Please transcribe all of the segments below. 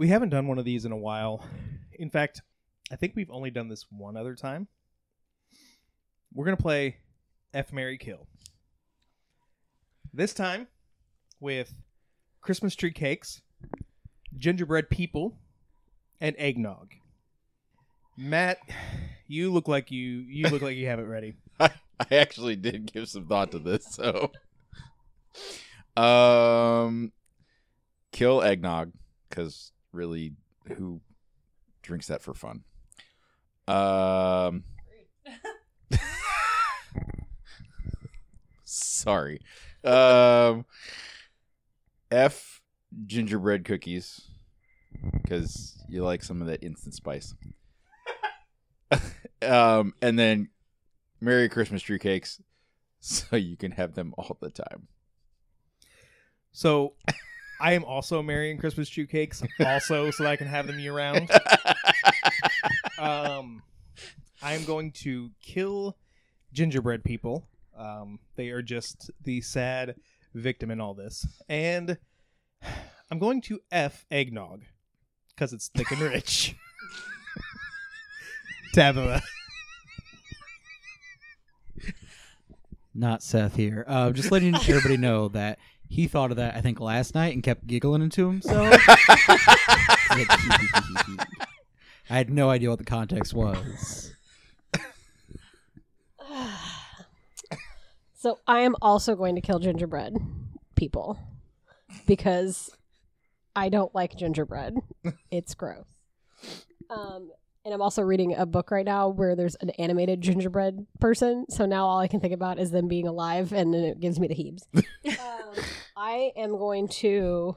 We haven't done one of these in a while. In fact, I think we've only done this one other time. We're going to play F Marry Kill. This time with Christmas tree cakes, gingerbread people, and eggnog. Matt, you look like you you look like you have it ready. I, I actually did give some thought to this, so um kill eggnog cuz really who drinks that for fun? Um Sorry. Um F gingerbread cookies cuz you like some of that instant spice. um and then Marry Christmas tree cakes so you can have them all the time. So, I am also marrying Christmas tree cakes, also so that I can have them year round. Um, I am going to kill gingerbread people. Um, they are just the sad victim in all this, and I'm going to f eggnog because it's thick and rich. Tabitha. Not Seth here. Uh, just letting everybody know that he thought of that, I think, last night and kept giggling into himself. I had no idea what the context was. So I am also going to kill gingerbread people because I don't like gingerbread. it's gross. Um, and I'm also reading a book right now where there's an animated gingerbread person. So now all I can think about is them being alive, and then it gives me the heebs. um, I am going to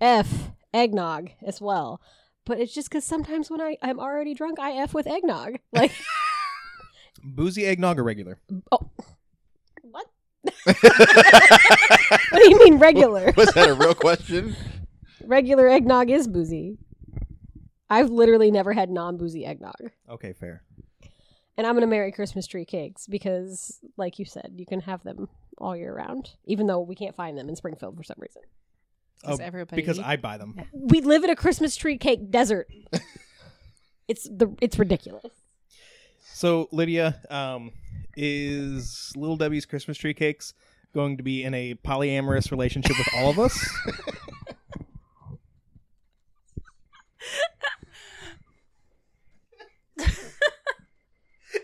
f eggnog as well, but it's just because sometimes when I I'm already drunk, I f with eggnog. Like Boozy eggnog or regular? oh, what? what do you mean regular? Was that a real question? Regular eggnog is boozy. I've literally never had non boozy eggnog. Okay, fair. And I'm going to marry Christmas tree cakes because, like you said, you can have them all year round, even though we can't find them in Springfield for some reason. Does Oh, everybody Because eat? I buy them. We live in a Christmas tree cake desert. it's the it's ridiculous. So Lydia, um, is Little Debbie's Christmas tree cakes going to be in a polyamorous relationship with all of us?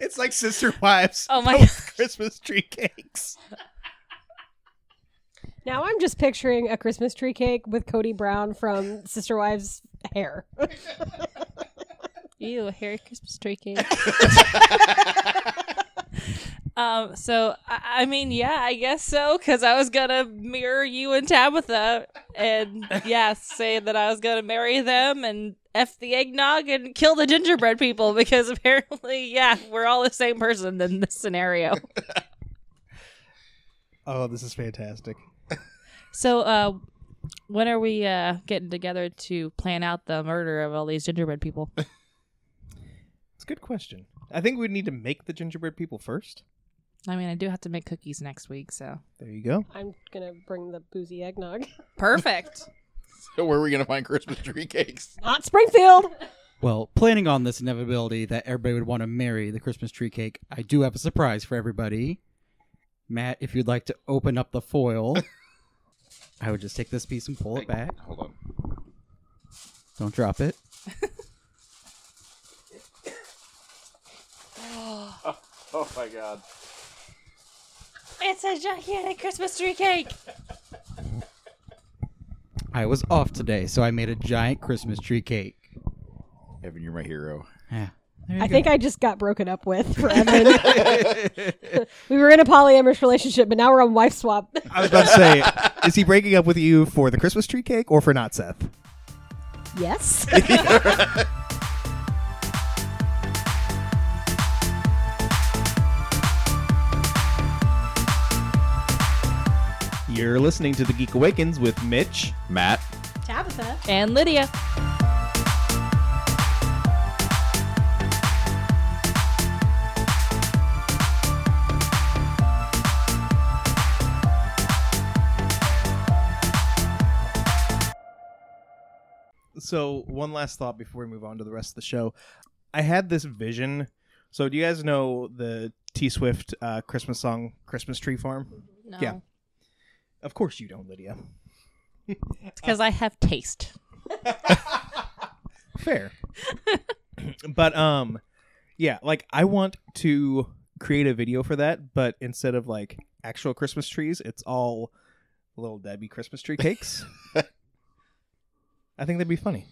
it's like sister wives. Oh my but Christmas tree cakes. Now I'm just picturing a Christmas tree cake with Cody Brown from Sister Wives hair. Ew, a hairy Christmas tree cake. um, so I, I mean, yeah, I guess so, because I was gonna mirror you and Tabitha, and yeah, say that I was gonna marry them and f the eggnog and kill the gingerbread people, because apparently, yeah, we're all the same person in this scenario. Oh, this is fantastic. So, uh, when are we uh getting together to plan out the murder of all these gingerbread people? It's a good question. I think we'd need to make the gingerbread people first. I mean, I do have to make cookies next week, so There you go. I'm gonna bring the boozy eggnog. perfect. So where are we gonna find Christmas tree cakes? Not Springfield. Well, planning on this inevitability that everybody would want to marry the Christmas tree cake, I do have a surprise for everybody. Matt, if you'd like to open up the foil, I would just take this piece and pull it back. Hold on. Don't drop it. Oh, oh my god. It's a gigantic Christmas tree cake. I was off today, so I made a giant Christmas tree cake. Evan, you're my hero. Yeah. I go. think I just got broken up with for Evan. we were in a polyamorous relationship, but now we're on wife swap. I was about to say, is he breaking up with you for the Christmas tree cake or for not Seth? yes. You're listening to The Geek Awakens with Mitch. Matt. Tabitha. And Lydia. So one last thought before we move on to the rest of the show. I had this vision. So do you guys know the T Swift uh, Christmas song "Christmas Tree Farm"? No. Yeah. Of course you don't, Lydia. It's because I have taste. Fair. but um yeah, like I want to create a video for that, but instead of like actual Christmas trees, it's all little Debbie Christmas tree cakes. I think that'd be funny.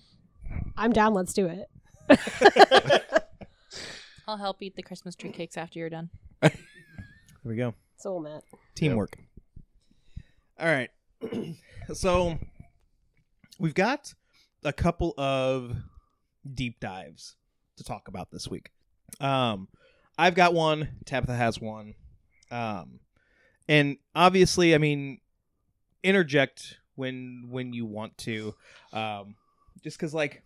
I'm down. Let's do it. I'll help eat the Christmas tree cakes after you're done. There we go. So will Matt. Teamwork. All right. so we've got a couple of deep dives to talk about this week. Um, I've got one. Tabitha has one. Um, and obviously, I mean, interject when when you want to. Um, just because, like,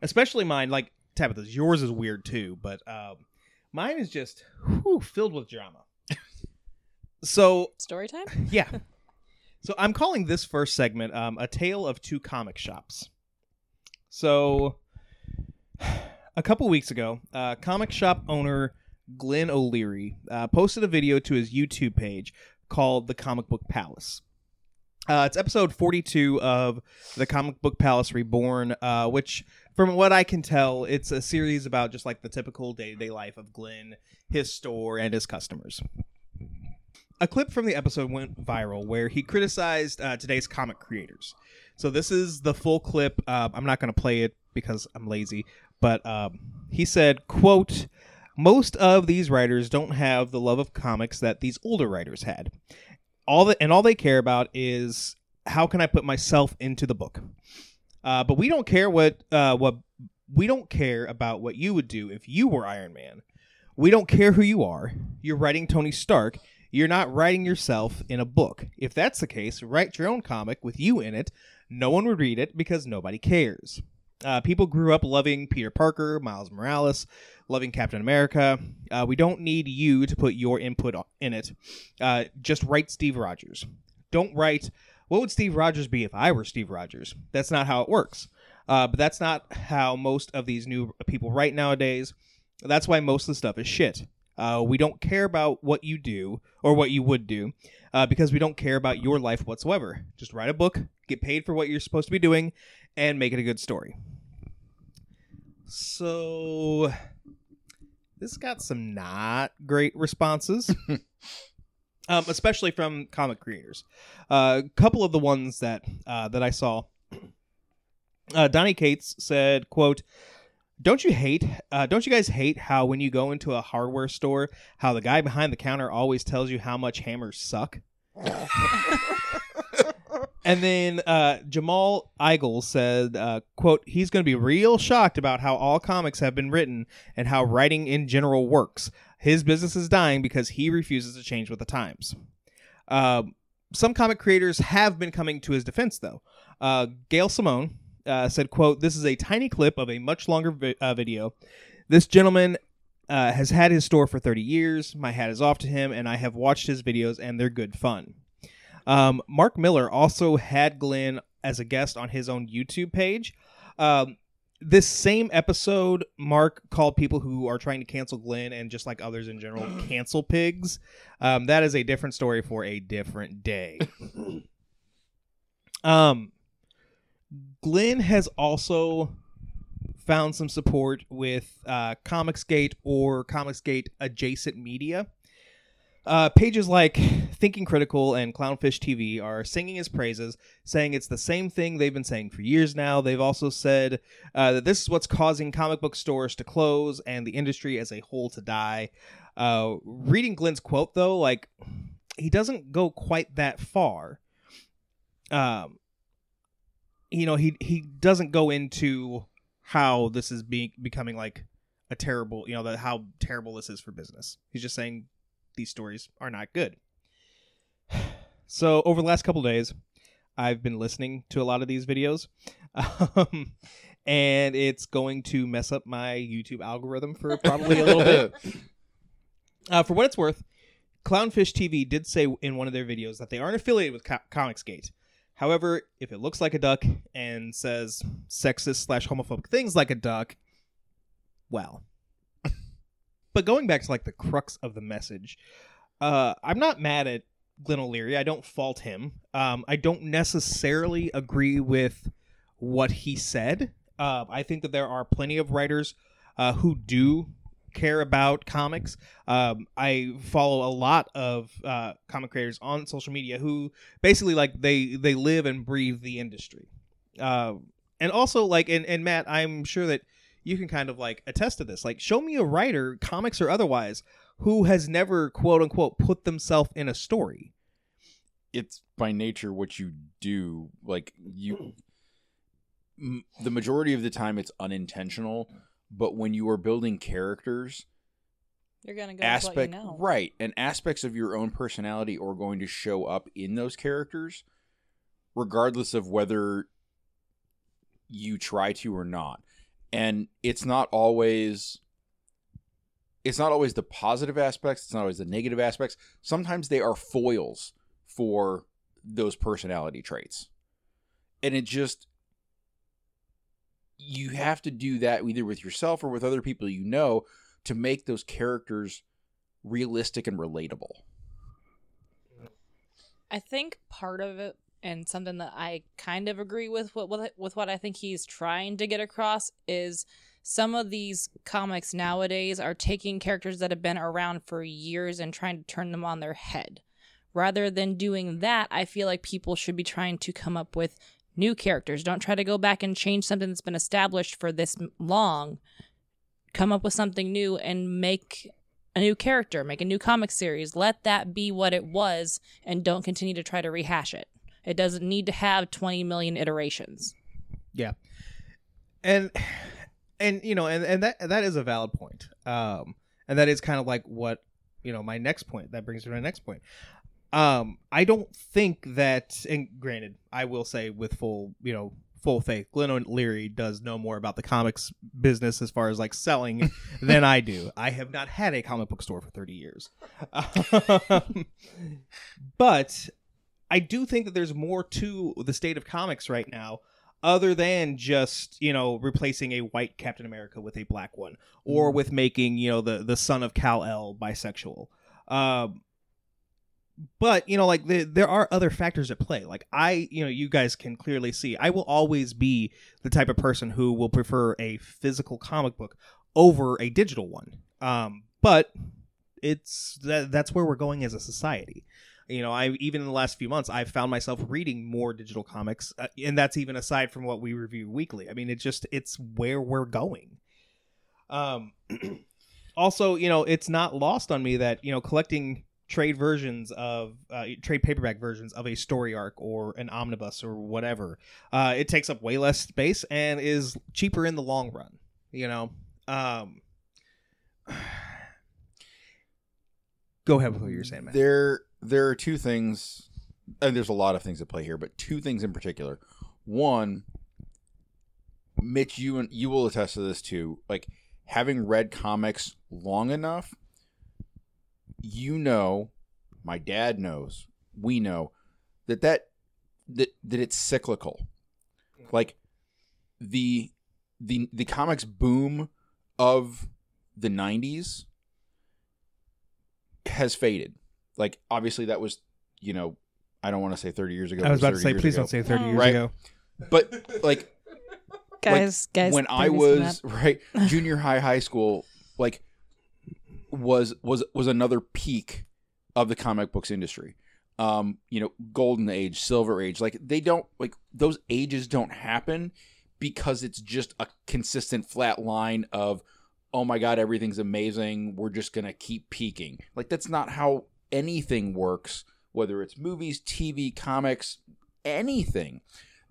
especially mine, like Tabitha's, yours is weird too, but um, mine is just whew, filled with drama. so Story time? yeah. So I'm calling this first segment um, a tale of two comic shops. So a couple weeks ago, uh, comic shop owner Glenn O'Leary uh, posted a video to his YouTube page called "The Comic Book Palace." Uh, it's episode 42 of the Comic Book Palace Reborn, uh, which, from what I can tell, it's a series about just like the typical day to day life of Glenn, his store, and his customers a clip from the episode went viral where he criticized uh, today's comic creators. So this is the full clip. Uh, I'm not going to play it because I'm lazy, but um, he said, "quote Most of these writers don't have the love of comics that these older writers had. All that and all they care about is how can I put myself into the book. Uh, but we don't care what uh, what we don't care about what you would do if you were Iron Man. We don't care who you are. You're writing Tony Stark." You're not writing yourself in a book. If that's the case, write your own comic with you in it. No one would read it because nobody cares. Uh, people grew up loving Peter Parker, Miles Morales, loving Captain America. Uh, we don't need you to put your input in it. Uh, just write Steve Rogers. Don't write, what would Steve Rogers be if I were Steve Rogers? That's not how it works. Uh, but that's not how most of these new people write nowadays. That's why most of the stuff is shit. Uh, we don't care about what you do or what you would do uh, because we don't care about your life whatsoever. Just write a book, get paid for what you're supposed to be doing, and make it a good story. So, this got some not great responses, um, especially from comic creators. A couple of the ones that uh, that I saw. Uh, Donny Cates said, "quote." Don't you hate uh, don't you guys hate how when you go into a hardware store how the guy behind the counter always tells you how much hammers suck? And then uh, Jamal Igle said uh, quote he's going to be real shocked about how all comics have been written and how writing in general works. His business is dying because he refuses to change with the times. Uh, some comic creators have been coming to his defense though. Uh, gail simone uh, said, "quote This is a tiny clip of a much longer vi- uh, video. This gentleman uh, has had his store for 30 years. My hat is off to him, and I have watched his videos, and they're good fun." Um, Mark Miller also had Glenn as a guest on his own YouTube page. Um, this same episode, Mark called people who are trying to cancel Glenn and just like others in general, cancel pigs. Um, that is a different story for a different day. um, Glenn has also found some support with uh, Comicsgate or Comicsgate adjacent media. Uh, pages like Thinking Critical and Clownfish TV are singing his praises, saying it's the same thing they've been saying for years now. They've also said uh, that this is what's causing comic book stores to close and the industry as a whole to die. Uh, reading Glenn's quote, though, like, he doesn't go quite that far. Um, you know he he doesn't go into how this is being becoming like a terrible you know that how terrible this is for business. He's just saying these stories are not good. So over the last couple days i've been listening to a lot of these videos um, and it's going to mess up my youtube algorithm for probably a little bit. Uh, for what it's worth clownfish tv did say in one of their videos that they aren't affiliated with Co- comicsgate However, if it looks like a duck and says sexist slash homophobic things like a duck, well. but going back to like the crux of the message, uh, I'm not mad at Glenn O'Leary. I don't fault him. Um, I don't necessarily agree with what he said. Uh, I think that there are plenty of writers uh, who do care about comics. Um, I follow a lot of uh, comic creators on social media who basically like they they live and breathe the industry. Uh, and also like and, and Matt, I'm sure that you can kind of like attest to this. Like show me a writer, comics or otherwise, who has never quote unquote put themselves in a story. it's by nature what you do like you m- the majority of the time it's unintentional but when you are building characters You're gonna go aspect you know. right and aspects of your own personality are going to show up in those characters regardless of whether you try to or not. And it's not always it's not always the positive aspects it's not always the negative aspects. Sometimes they are foils for those personality traits. And it just you have to do that either with yourself or with other people you know to make those characters realistic and relatable I think part of it, and something that I kind of agree with what with, what I think he's trying to get across is some of these comics nowadays are taking characters that have been around for years and trying to turn them on their head. Rather than doing that, I feel like people should be trying to come up with new characters. Don't try to go back and change something that's been established for this long. Come up with something new and make a new character, make a new comic series. Let that be what it was and don't continue to try to rehash it. It doesn't need to have 20 million iterations. Yeah. And and you know and, and that that is a valid point um and that is kind of like what you know my next point that brings me to my next point um i don't think that and granted i will say with full you know full faith glenn o'leary does know more about the comics business as far as like selling than i do. I have not had a comic book store for 30 years. Um, but i do think that there's more to the state of comics right now other than just you know replacing a white Captain America with a black one, or with making you know the the son of Kal-El bisexual. Um, but you know, like the, there are other factors at play. Like I, you know, you guys can clearly see, I will always be the type of person who will prefer a physical comic book over a digital one. Um, but it's that, that's where we're going as a society you know i even in the last few months i've found myself reading more digital comics uh, and that's even aside from what we review weekly i mean it just it's where we're going um also you know it's not lost on me that you know collecting trade versions of uh, trade paperback versions of a story arc or an omnibus or whatever. Uh, it takes up way less space and is cheaper in the long run you know? Um go ahead with what you're saying man there there are two things and there's a lot of things at play here but two things in particular. One mitch you and you will attest to this too like having read comics long enough you know my dad knows we know that that that, that it's cyclical mm. like the the the comics boom of the 90s has faded like obviously that was you know i don't want to say 30 years ago I was about to say, please ago. don't say 30 years Right. ago. but like Guys, guys, when i was right junior high high school like was was was another peak of the comic books industry. Um you know golden age silver age like they don't like those ages don't happen because it's just a consistent flat line of oh my god everything's amazing we're just gonna keep peaking. Like that's not how anything works whether it's movies tv comics anything.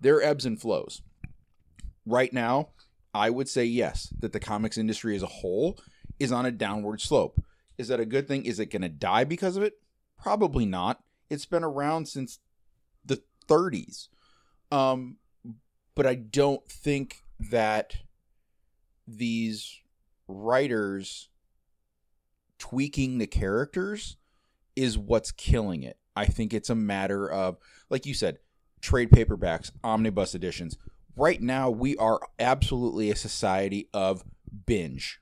There are ebbs and flows. Right now i would say yes that the comics industry as a whole is on a downward slope. Is that a good thing? Is it going to die because of it? Probably not. It's been around since the 30s um but i don't think that these writers tweaking the characters is what's killing it. I think it's a matter of, like you said, trade paperbacks, omnibus editions. Right now, we are absolutely a society of binge,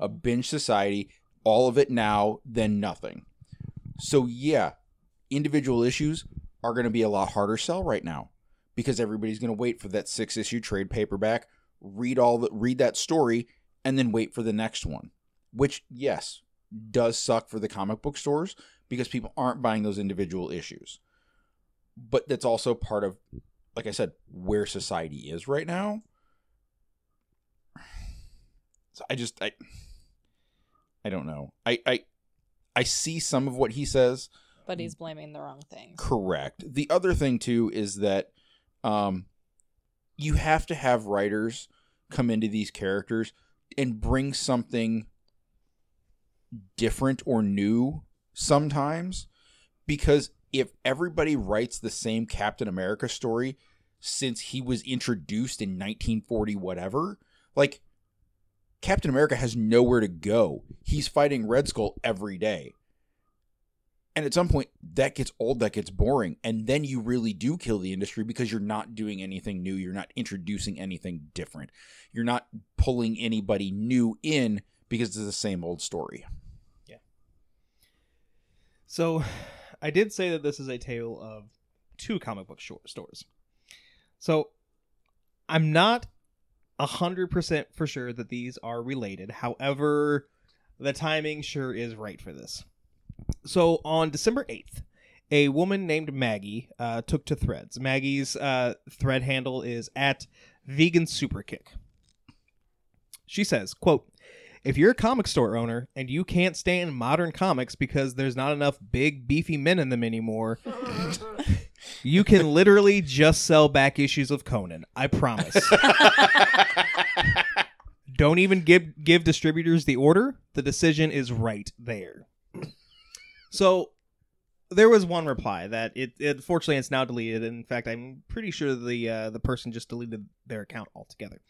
a binge society. All of it now, then nothing. So yeah, individual issues are going to be a lot harder sell right now because everybody's going to wait for that six issue trade paperback, read all read that story, and then wait for the next one. Which yes, does suck for the comic book stores because people aren't buying those individual issues. But that's also part of, like I said, where society is right now. So I just I I don't know. I I I see some of what he says. But he's blaming the wrong thing. Correct. The other thing too is that um you have to have writers come into these characters and bring something different or new sometimes because if everybody writes the same Captain America story since he was introduced in 1940 whatever, like Captain America has nowhere to go. He's fighting Red Skull every day. And at some point, that gets old, that gets boring. And then you really do kill the industry because you're not doing anything new. You're not introducing anything different. You're not pulling anybody new in because it's the same old story. Yeah. So, I did say that this is a tale of two comic book short stores. So, I'm not a hundred percent for sure that these are related. However, the timing sure is right for this. So, on December eighth, a woman named Maggie uh, took to Threads. Maggie's uh, thread handle is at Vegan Superkick. She says, "quote." If you're a comic store owner and you can't stand modern comics because there's not enough big beefy men in them anymore, you can literally just sell back issues of Conan. I promise. Don't even give give distributors the order. The decision is right there. So there was one reply that it, it fortunately it's now deleted. In fact, I'm pretty sure the uh, the person just deleted their account altogether.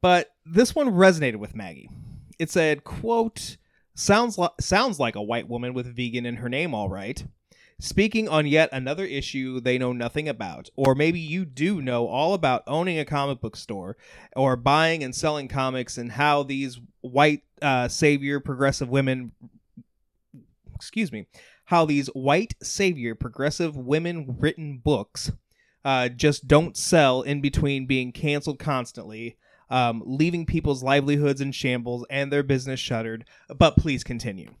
But this one resonated with Maggie. It said, "quote Sounds li- sounds like a white woman with vegan in her name, all right." Speaking on yet another issue they know nothing about, or maybe you do know all about owning a comic book store or buying and selling comics and how these white uh, savior progressive women, excuse me, how these white savior progressive women written books uh, just don't sell in between being canceled constantly, um, leaving people's livelihoods in shambles and their business shuttered. But please continue.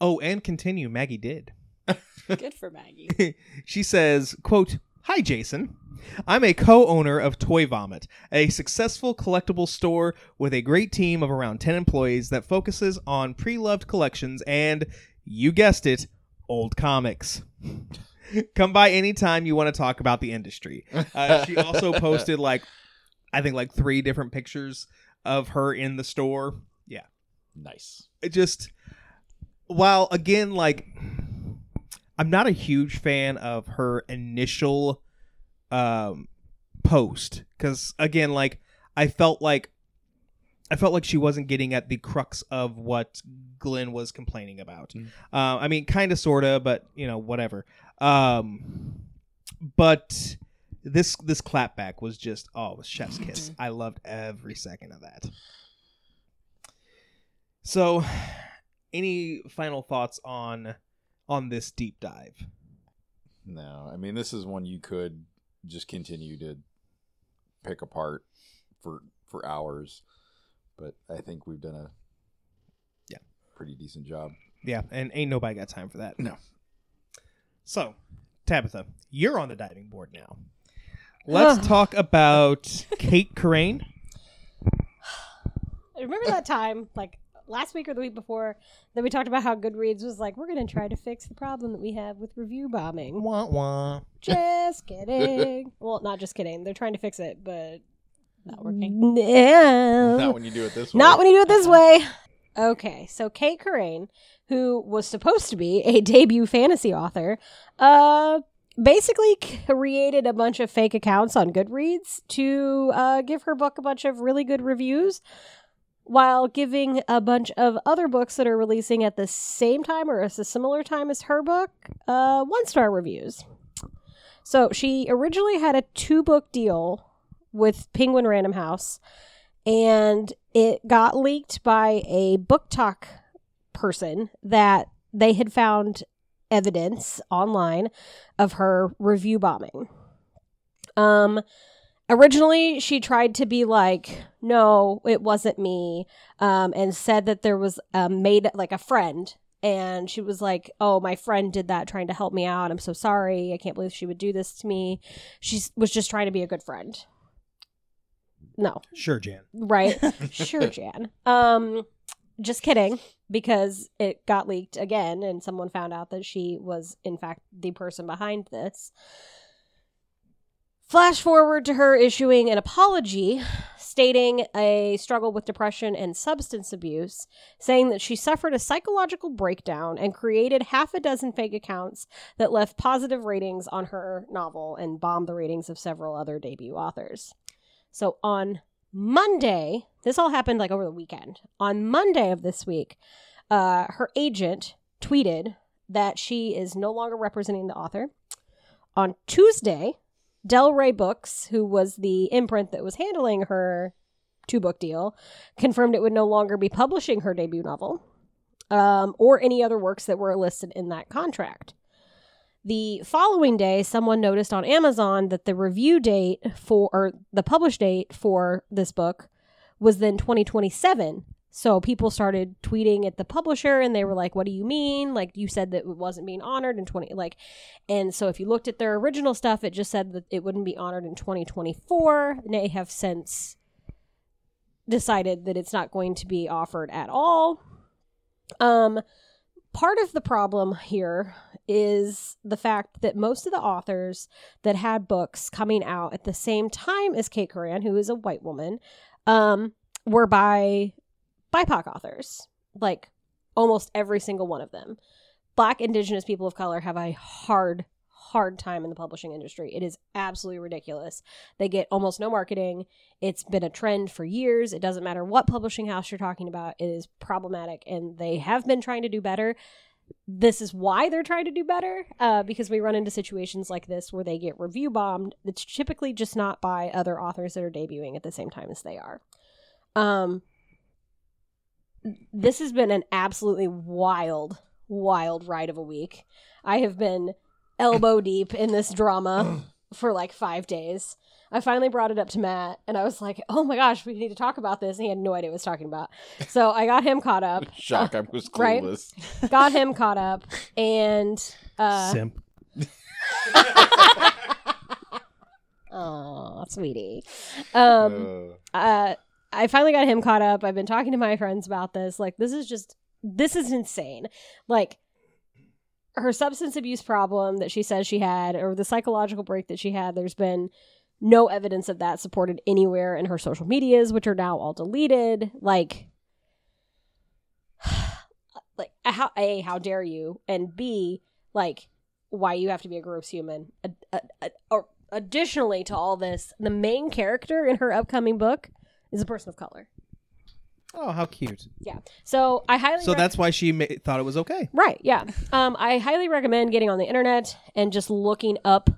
Oh, and continue. Maggie did. Good for Maggie. she says, quote, Hi, Jason. I'm a co-owner of Toy Vomit, a successful collectible store with a great team of around 10 employees that focuses on pre-loved collections and, you guessed it, old comics. Come by anytime you want to talk about the industry. Uh, she also posted like, I think like three different pictures of her in the store. Yeah, Nice. it just while again like i'm not a huge fan of her initial um post. Because again like i felt like i felt like she wasn't getting at the crux of what glenn was complaining about. Mm. uh, i mean kind of sort of but you know whatever. Um but this this clapback was just oh it was chef's kiss. I loved every second of that. So any final thoughts on on this deep dive No, I mean this is one you could just continue to pick apart for for hours, but I think we've done a Yeah. pretty decent job. yeah and ain't nobody got time for that No. so tabitha you're on the diving board now let's talk about Cait Corrain. Remember that time, like last week or the week before, that we talked about how Goodreads was like, we're going to try to fix the problem that we have with review bombing. wah, wah. Just kidding. well, not just kidding. They're trying to fix it, but Not working. Yeah. Not when you do it this way. Not when you do it this way. Okay, so Cait Corrain, who was supposed to be a debut fantasy author, uh, basically created a bunch of fake accounts on Goodreads to uh, give her book a bunch of really good reviews, while giving a bunch of other books that are releasing at the same time or at a similar time as her book uh, one star reviews. So she originally had a two book deal with Penguin Random House, and it got leaked by a BookTok person that they had found evidence online of her review bombing. Um, originally she tried to be like, no, it wasn't me, um, and said that there was a made like a friend. And she was like, "Oh, my friend did that, trying to help me out. I'm so sorry. I can't believe she would do this to me. She was just trying to be a good friend." No, Sure, Jan. right? sure, Jan. Um, just kidding, because it got leaked again, and someone found out that she was, in fact, the person behind this. Flash forward to her issuing an apology stating a struggle with depression and substance abuse, saying that she suffered a psychological breakdown and created half a dozen fake accounts that left positive ratings on her novel and bombed the ratings of several other debut authors. So on Monday, this all happened like over the weekend. On Monday of this week, uh, her agent tweeted that she is no longer representing the author. On Tuesday, Del Rey Books, who was the imprint that was handling her two book deal, confirmed it would no longer be publishing her debut novel um, or any other works that were listed in that contract. The following day, someone noticed on Amazon that the review date for, or the publish date for this book was then 2027. So people started tweeting at the publisher and they were like, What do you mean? Like, you said that it wasn't being honored in 20, like, and so if you looked at their original stuff, it just said that it wouldn't be honored in 2024. And they have since decided that it's not going to be offered at all. Um, part of the problem here is the fact that most of the authors that had books coming out at the same time as Cait Corrain, who is a white woman, um, were by BIPOC authors. Like almost every single one of them. Black, Indigenous people of color have a hard, hard time in the publishing industry. It is absolutely ridiculous. They get almost no marketing. It's been a trend for years. It doesn't matter what publishing house you're talking about, it is problematic, and they have been trying to do better this is why they're trying to do better uh, because we run into situations like this where they get review bombed it's typically just not by other authors that are debuting at the same time as they are um, this has been an absolutely wild wild ride of a week. I have been elbow deep in this drama for like five days. I finally brought it up to matt and i was like oh my gosh we need to talk about this. And he had no idea what i was talking about. So i got him caught up. Shock, I was Right? clueless. got him caught up and uh Simp. oh sweetie. Um Uh, uh i finally got him caught up. I've been talking to my friends about this. Like this is just this is insane. Like her substance abuse problem that she says she had or the psychological break that she had there's been no evidence of that supported anywhere in her social medias which are now all deleted. Like like how a how dare you? And b like why you have to be a gross human. A, a, a, or additionally to all this the main character in her upcoming book is a person of color Oh, how cute. Yeah. So i highly So rec- that's why she ma- thought it was okay. Right, yeah. Um, I highly recommend getting on the internet and just looking up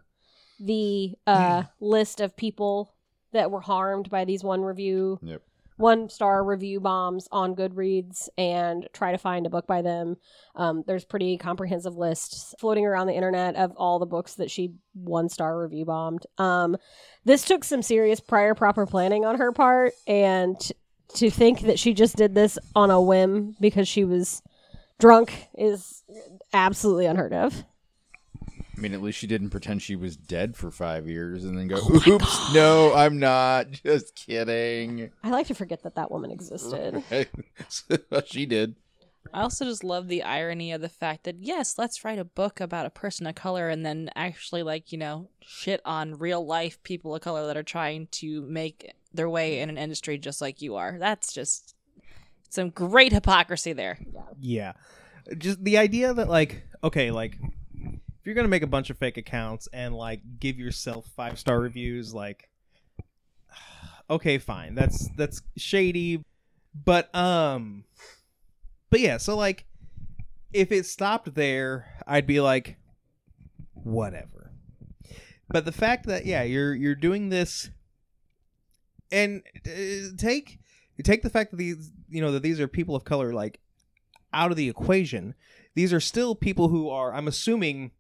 the uh, list of people that were harmed by these one review, Yep. One star review bombs on Goodreads and try to find a book by them. Um, there's pretty comprehensive lists floating around the internet of all the books that she one star review bombed. Um, this took some serious prior proper planning on her part, and to think that she just did this on a whim because she was drunk is absolutely unheard of. I mean, at least she didn't pretend she was dead for five years and then go, Oh "Oops, no, I'm not. Just kidding." I like to forget that that woman existed. she did. I also just love the irony of the fact that yes, let's write a book about a person of color and then actually like, you know, shit on real life people of color that are trying to make their way in an industry just like you are. That's just some great hypocrisy there. Yeah. Just the idea that like, okay, like if you're gonna make a bunch of fake accounts and like give yourself five star reviews, like okay, fine. That's that's shady. But um but yeah, so like if it stopped there, I'd be like whatever. but the fact that yeah, you're you're doing this, and uh, take take the fact that these you know that these are people of color like out of the equation. These are still people who are, I'm assuming,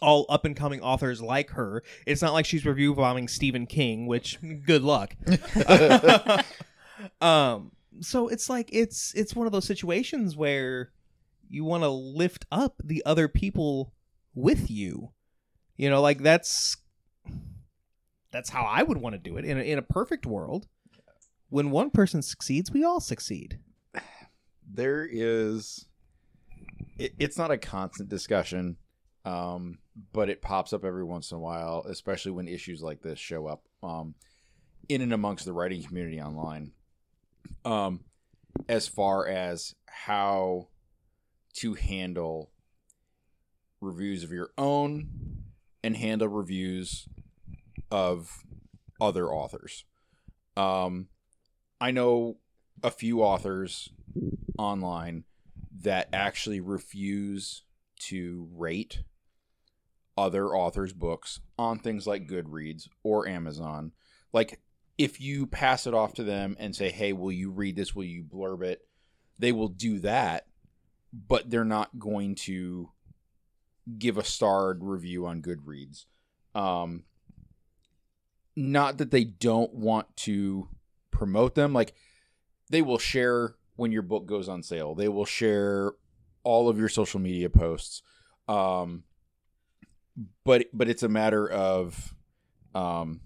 all up and coming authors like her. It's not like she's review bombing Stephen King, which good luck. um, so it's like it's it's one of those situations where you want to lift up the other people with you. You know, like that's that's how I would want to do it in a, in a perfect world. When one person succeeds, we all succeed. there is it, it's not a constant discussion um but it pops up every once in a while especially when issues like this show up um in and amongst the writing community online. Um as far as how to handle reviews of your own and handle reviews of other authors. Um i know a few authors online that actually refuse to rate other authors' books on things like Goodreads or Amazon. Like, if you pass it off to them and say, hey, will you read this? Will you blurb it? They will do that, but they're not going to give a starred review on Goodreads. Um, not that they don't want to promote them. Like, they will share when your book goes on sale. They will share all of your social media posts. Um, but but it's a matter of um,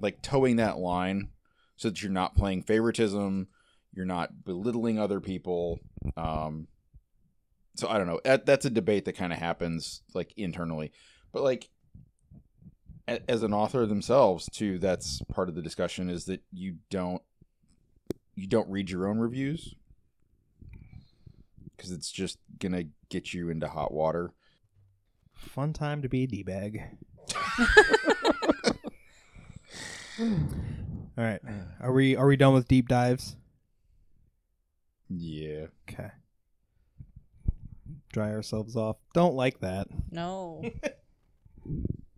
like toeing that line so that you're not playing favoritism, you're not belittling other people. Um, so I don't know. That, that's a debate that kind of happens like internally, but like a- as an author themselves too, that's part of the discussion is that you don't you don't read your own reviews because it's just gonna get you into hot water. Fun time to be a d bag. All right, are we are we done with deep dives? Yeah. Okay. Dry ourselves off. Don't like that. No.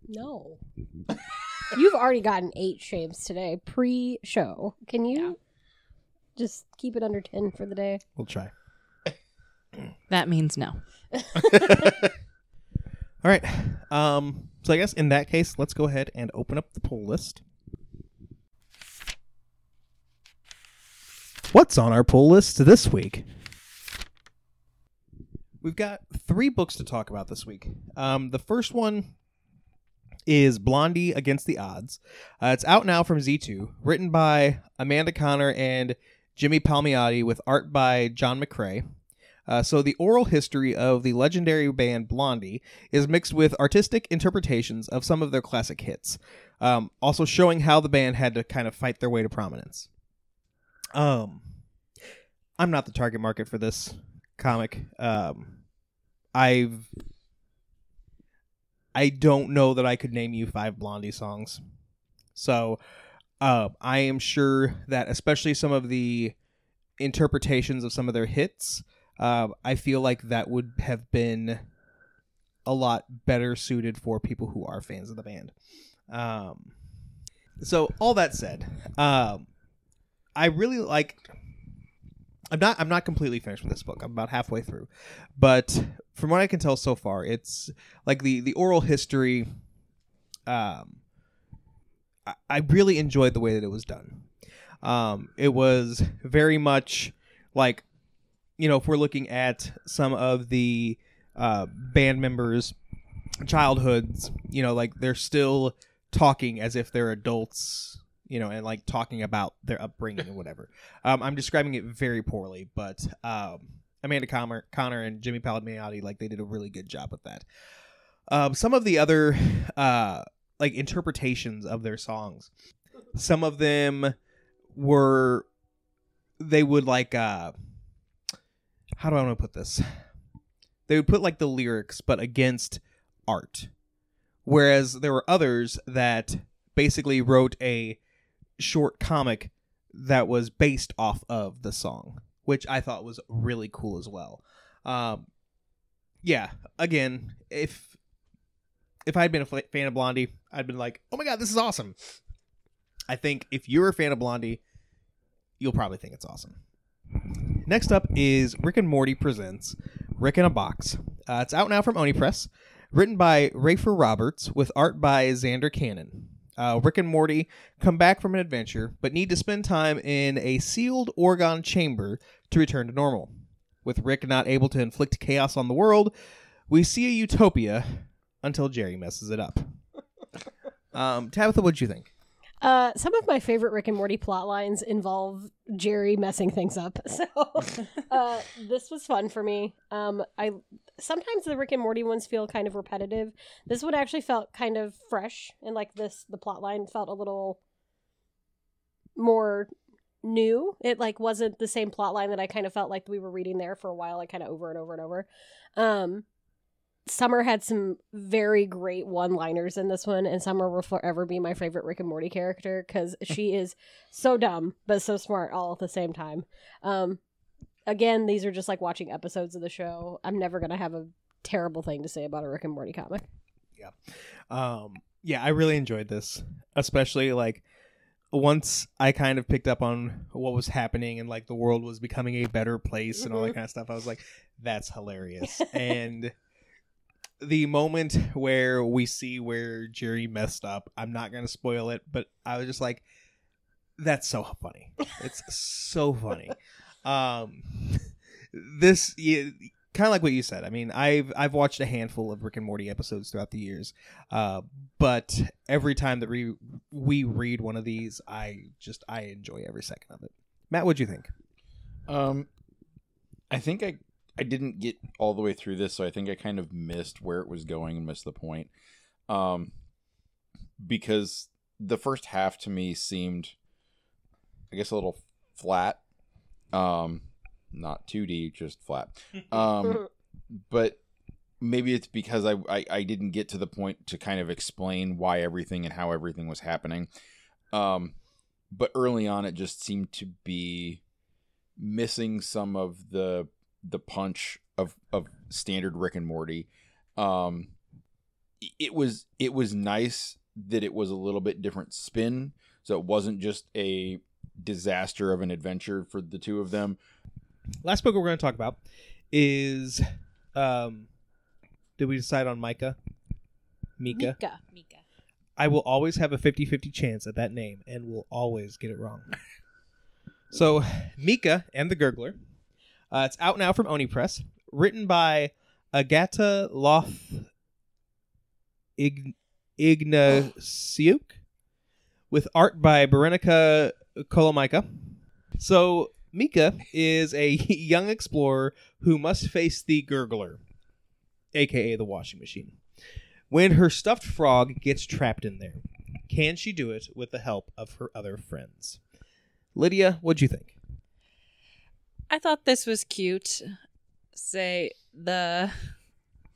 No. You've already gotten eight shaves today, pre show. Can you just keep it under 10 for the day? We'll try. that means no. All right. Um. So I guess in that case, let's go ahead and open up the pull list. What's on our pull list this week? We've got three books to talk about this week. Um, the first one is Blondie Against the Odds. Uh, it's out now from Z2, written by Amanda Conner and Jimmy Palmiotti, with art by John McCrea. Uh, so the oral history of the legendary band Blondie is mixed with artistic interpretations of some of their classic hits, um, also showing how the band had to kind of fight their way to prominence. Um, I'm not the target market for this comic. Um, I've I don't know that I could name you five Blondie songs, so uh, I am sure that especially some of the interpretations of some of their hits uh, I feel like that would have been a lot better suited for people who are fans of the band. Um, so all that said, um, I really like. I'm not. I'm not completely finished with this book. I'm about halfway through, but from what I can tell so far, it's like the the oral history. Um, I, I really enjoyed the way that it was done. Um, it was very much like you know, if we're looking at some of the uh, band members' childhoods, you know, like they're still talking as if they're adults, you know, and like talking about their upbringing and whatever. Um, I'm describing it very poorly, but um, Amanda Conner, Conner and Jimmy Palmiotti, like they did a really good job with that. Um, some of the other uh, like interpretations of their songs, some of them were they would like uh how do I want to put this? They would put like the lyrics, but against art. Whereas there were others that basically wrote a short comic that was based off of the song, which I thought was really cool as well. Um, yeah, again, if if I'd been a fan of Blondie, I'd been like, "Oh my god, this is awesome." I think if you're a fan of Blondie, you'll probably think it's awesome. Next up is Rick and Morty presents Rick in a Box. Uh, it's out now from Oni Press, written by Rafer Roberts with art by Zander Cannon. Uh, Rick and Morty come back from an adventure, but need to spend time in a sealed Orgon chamber to return to normal. With Rick not able to inflict chaos on the world, we see a utopia until Jerry messes it up. Um, Tabitha, what'd you think? Uh, some of my favorite Rick and Morty plot lines involve Jerry messing things up. So uh, this was fun for me. Um, I sometimes the Rick and Morty ones feel kind of repetitive. This one actually felt kind of fresh, and like this, the plot line felt a little more new. It like wasn't the same plot line that I kind of felt like we were reading there for a while, like kind of over and over and over. Um, Summer had some very great one-liners in this one, and Summer will forever be my favorite Rick and Morty character because she is so dumb but so smart all at the same time. Um, again, these are just like watching episodes of the show. I'm never gonna have a terrible thing to say about a Rick and Morty comic. Yeah. Um, yeah, I really enjoyed this, especially like once I kind of picked up on what was happening and like the world was becoming a better place and all that Mhm. kind of stuff. I was like, that's hilarious. and the moment where we see where Jerry messed up, I'm not going to spoil it, but I was just like, that's so funny. It's so funny. Um, this yeah, kind of like what you said. I mean, I've I've watched a handful of Rick and Morty episodes throughout the years, uh, but every time that we we read one of these, I just I enjoy every second of it. Matt, what'd you think? Um, I think I I didn't get all the way through this, so I think I kind of missed where it was going and missed the point. Um, because the first half to me seemed, I guess, a little flat. Um, not 2D, just flat. Um, but maybe it's because I, I I didn't get to the point to kind of explain why everything and how everything was happening. Um, but early on, it just seemed to be missing some of the the punch of of standard Rick and Morty. Um, it was it was nice that it was a little bit different spin, so it wasn't just a disaster of an adventure for the two of them. Last book we're going to talk about is, um, did we decide on Micah? Mika. Mika. Mika. I will always have a 50-50 chance at that name and will always get it wrong. so, Mika and the Gurgler. Uh, it's out now from Oni Press. Written by Agata Loth Ign- Ignaciuk with art by Berenika Kolomycka. So, Mika is a young explorer who must face the Gurgler, aka the washing machine when her stuffed frog gets trapped in there. Can she do it with the help of her other friends? Lydia, what'd you think? I thought this was cute. Say the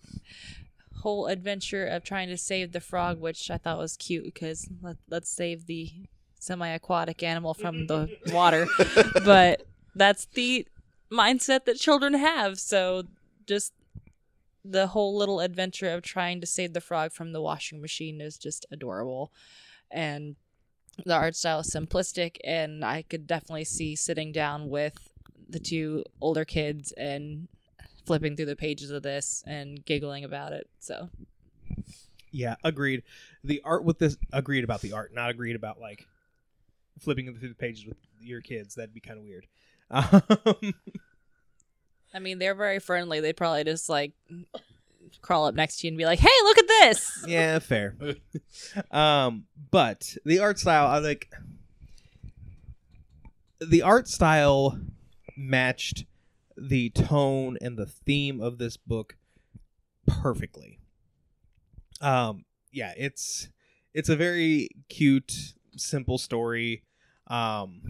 whole adventure of trying to save the frog, which I thought was cute because let, let's save the semi-aquatic animal from the water. but that's the mindset that children have. So just the whole little adventure of trying to save the frog from the washing machine is just adorable. And the art style is simplistic and I could definitely see sitting down with the two older kids and flipping through the pages of this and giggling about it. So Yeah, agreed. The art with this agreed about the art, not agreed about like flipping through the pages with your kids. That'd be kind of weird. Um, I mean, they're very friendly. They'd probably just like crawl up next to you and be like, "Hey, look at this!" yeah, fair. um, but the art style, I like. The art style matched the tone and the theme of this book perfectly. Um, yeah, it's it's a very cute, simple story. Um,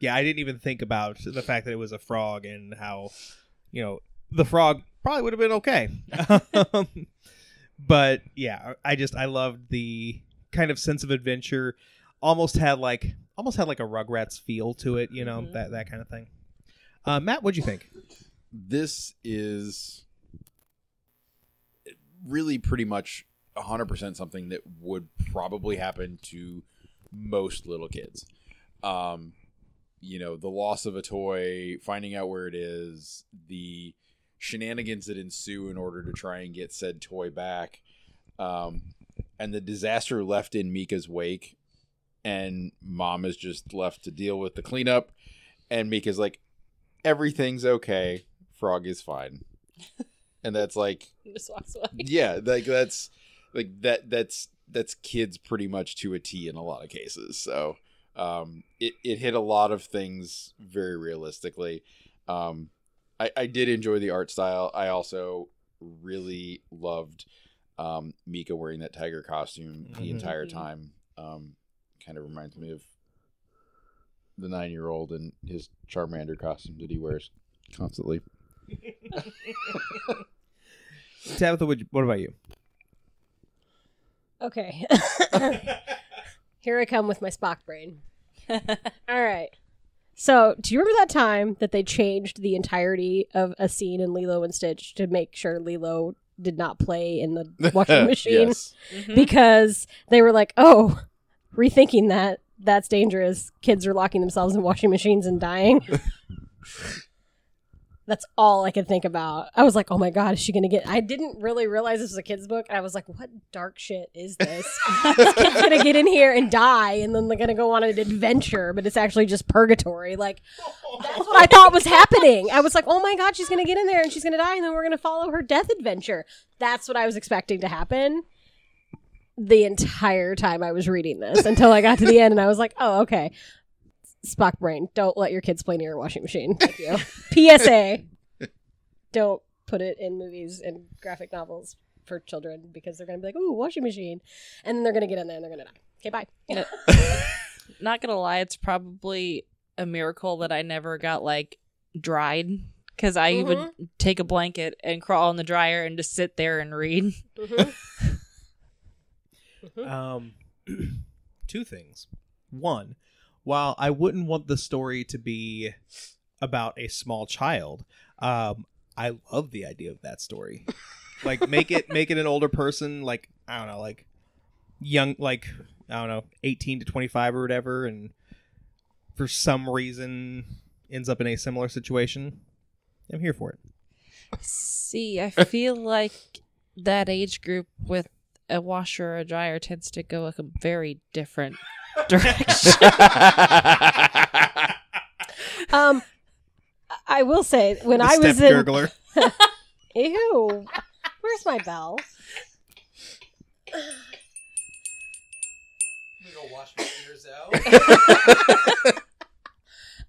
yeah, I didn't even think about the fact that it was a frog and how, you know, the frog probably would have been okay. um, but yeah, I just I loved the kind of sense of adventure. Almost had like almost had like a Rugrats feel to it, you know, Mhm. that that kind of thing. Uh, Matt, what'd you think? this is really pretty much 100% something that would probably happen to most little kids. Um, you know, the loss of a toy, finding out where it is, the shenanigans that ensue in order to try and get said toy back, um, and the disaster left in Mika's wake, and mom is just left to deal with the cleanup, and Mika's like, everything's okay, Frog is fine, and that's like Just walks away. yeah like that's like that that's that's kids pretty much to a t in a lot of cases so um it, it hit a lot of things very realistically um I, I did enjoy the art style i also really loved um mika wearing that tiger costume the Mhm. entire Mhm. time um kind of reminds me of the nine year old and his charmander costume that he wears constantly Tabitha, what, what about you? Okay. Here I come with my Spock brain. All right. So, do you remember that time that they changed the entirety of a scene in Lilo and Stitch to make sure Lilo did not play in the washing machine? yes Mhm. Because they were like, oh, rethinking that, that's dangerous. Kids are locking themselves in washing machines and dying. That's all I could think about. I was like, oh my God, is she going to get. I didn't really realize this was a kid's book. I was like, what dark shit is this? this kid's going to get in here and die, and then they're going to go on an adventure, but it's actually just purgatory. Like, that's what I thought was happening. I was like, oh my God, she's going to get in there and she's going to die, and then we're going to follow her death adventure. That's what I was expecting to happen the entire time I was reading this until I got to the end and I was like, oh, okay. Spock brain, don't let your kids play near a washing machine. Thank you. PSA. Don't put it in movies and graphic novels for children because they're going to be like, ooh, washing machine. And then they're going to get in there and they're going to die. Okay, bye. Not gonna lie, it's probably a miracle that I never got like dried because I Mhm. would take a blanket and crawl in the dryer and just sit there and read. Um, two things. One, while I wouldn't want the story to be about a small child, um, I love the idea of that story. Like, make it make it an older person, like I don't know, like young, like I don't know, eighteen to twenty five or whatever, and for some reason ends up in a similar situation. I'm here for it. See, I feel like that age group with a washer or a dryer tends to go like a very different direction. Um, I will say, when The I was step in. gurgler. Ew. Where's my bell? I'm gonna go wash my ears out.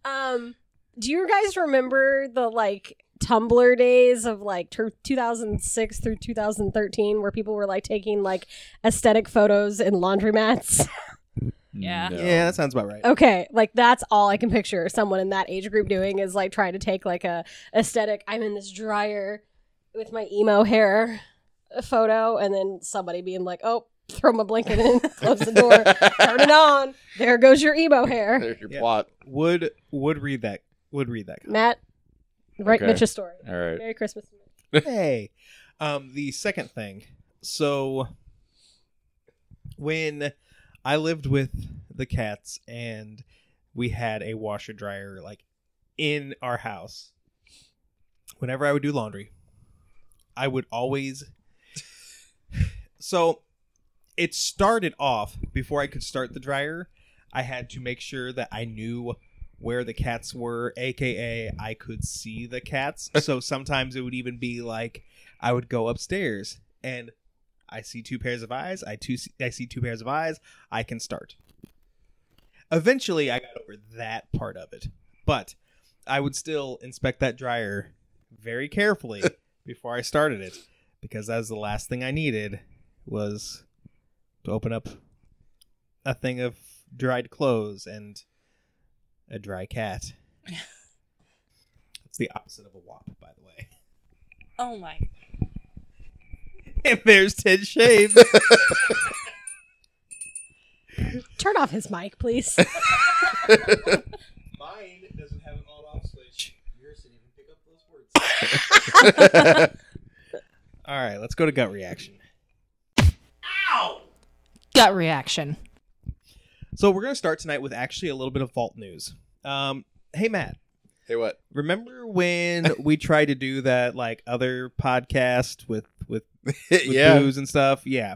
Um, do you guys remember the like Tumblr days of like tur 2006 through 2013 where people were like taking like aesthetic photos in laundromats? Yeah. No. Yeah, that sounds about right. okay, like that's all I can picture someone in that age group doing is like trying to take like a aesthetic I'm in this dryer with my emo hair photo and then somebody being like, "Oh, throw my blanket in, close the door, turn it on. There goes your emo hair." There's your Yeah. plot. Would would read that. Would read that. Matt, write Okay. Mitch's story. All right. Merry Christmas. hey. Um, the second thing. So when I lived with the cats and we had a washer dryer like in our house, whenever I would do laundry, I would always. so it started off before I could start the dryer. I had to make sure that I knew where the cats were, aka I could see the cats. so sometimes it would even be like I would go upstairs and I see two pairs of eyes. I two I see two pairs of eyes. I can start. Eventually, I got over that part of it, but I would still inspect that dryer very carefully before I started it because that was the last thing I needed was to open up a thing of dried clothes and a dry cat. It's the opposite of a wop, by the way. oh my. And there's Ted Shave. Turn off his mic, please. Mine doesn't have an on-off switch. Yours didn't even pick up those words. All right, let's go to gut reaction. Ow! Gut reaction. So we're gonna start tonight with actually a little bit of vault news. Um, hey Matt, Hey, what? remember when we tried to do that like other podcast with with, with yeah, booze and stuff? Yeah.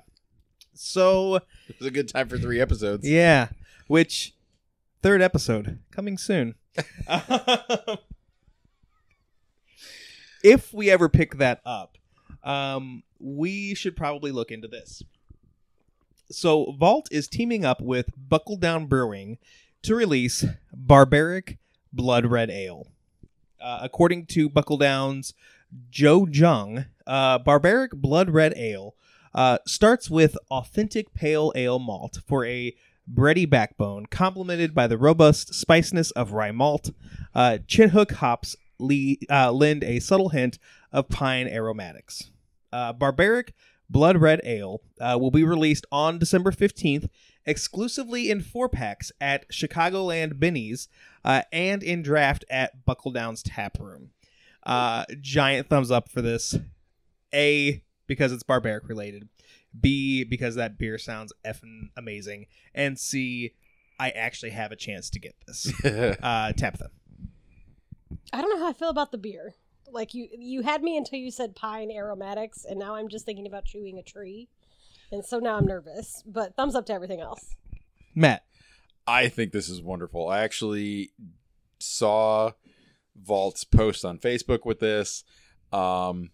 So it was a good time for three episodes. yeah, which third episode coming soon. if we ever pick that up, um, we should probably look into this. So, Vault is teaming up with Buckle Down Brewing to release Barbaric Blood Red Ale. Uh, according to Buckle Down's Joe Jung, uh, Barbaric Blood Red Ale uh, starts with authentic pale ale malt for a bready backbone, complemented by the robust spiciness of rye malt. Uh, Chinook hops uh, lend a subtle hint of pine aromatics. Uh, Barbaric Blood Red Ale uh, will be released on December 15th exclusively in four packs at Chicagoland Binny's uh, and in draft at Buckle Down's Tap Room. Uh, giant thumbs up for this. A, because it's barbaric related. B, because that beer sounds effing amazing. And C, I actually have a chance to get this. Uh, Tabitha. I don't know how I feel about the beer. Like you, you had me until you said pine aromatics, and now I'm just thinking about chewing a tree, and so now I'm nervous. But thumbs up to everything else. Matt. I think this is wonderful. I actually saw Vault's post on Facebook with this. Um,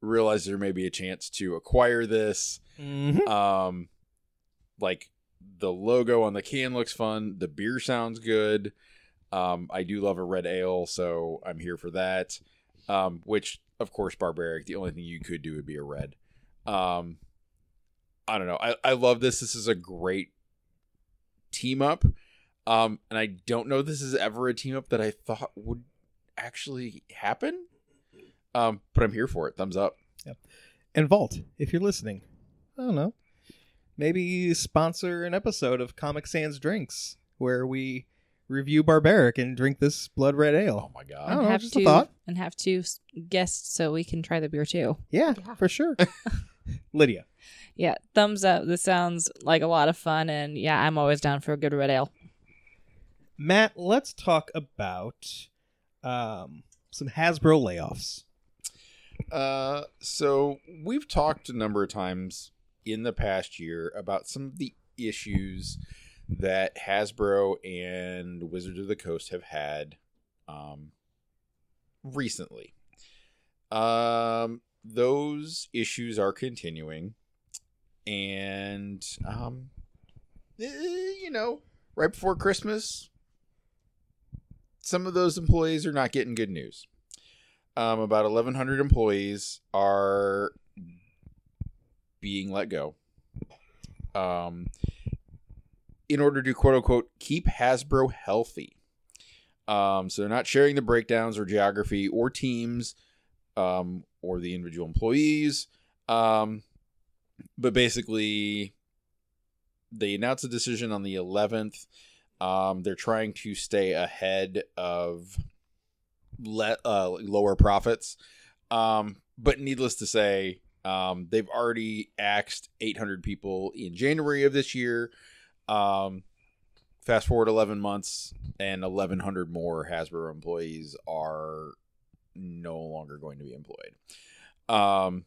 realized there may be a chance to acquire this. Mm-hmm. Um, like the logo on the can looks fun. The beer sounds good. Um, I do love a red ale, so I'm here for that. Um, which of course, barbaric. The only thing you could do would be a red. Um, I don't know. I, I love this. This is a great team up. Um, and I don't know this is ever a team up that I thought would actually happen. Um, but I'm here for it. Thumbs up. And Vault, if you're listening, I don't know. Maybe sponsor an episode of Comic Sans Drinks where we review Barbaric and drink this blood red ale. Oh ale. my I god. don't and know, have just a two thought. and have two s- guests so we can try the beer too. Yeah, Yeah. for sure. Lydia. Yeah, thumbs up. This sounds like a lot of fun, and yeah, I'm always down for a good red ale. Matt, let's talk about um, some Hasbro layoffs. Uh, so we've talked a number of times in the past year about some of the issues that Hasbro and Wizards of the Coast have had um, recently. Um, those issues are continuing, and um, eh, you know, right before Christmas, some of those employees are not getting good news um, about 1,100 employees are being let go. Um, in order to quote unquote keep Hasbro healthy. Um, so they're not sharing the breakdowns or geography or teams um, or the individual employees. Um, but basically, they announced a decision on the 11th. Um, they're trying to stay ahead of let uh, lower profits. Um, but needless to say, um, they've already axed 800 people in January of this year. Um, fast forward 11 months, and 1,100 more Hasbro employees are no longer going to be employed. Um,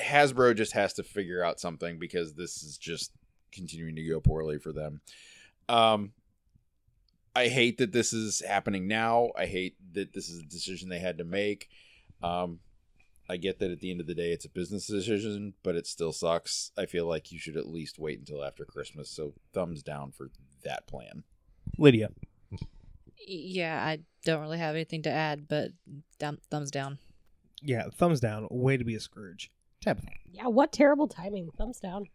Hasbro just has to figure out something because this is just continuing to go poorly for them. Um, I hate that this is happening now. I hate that this is a decision they had to make. Um, I get that at the end of the day, it's a business decision, but it still sucks. I feel like you should at least wait until after Christmas. So, thumbs down for that plan. Lydia. Yeah, I don't really have anything to add, but down, thumbs down. Yeah, thumbs down. Way to be a Scrooge. Tabitha. Yeah, what terrible timing. Thumbs down.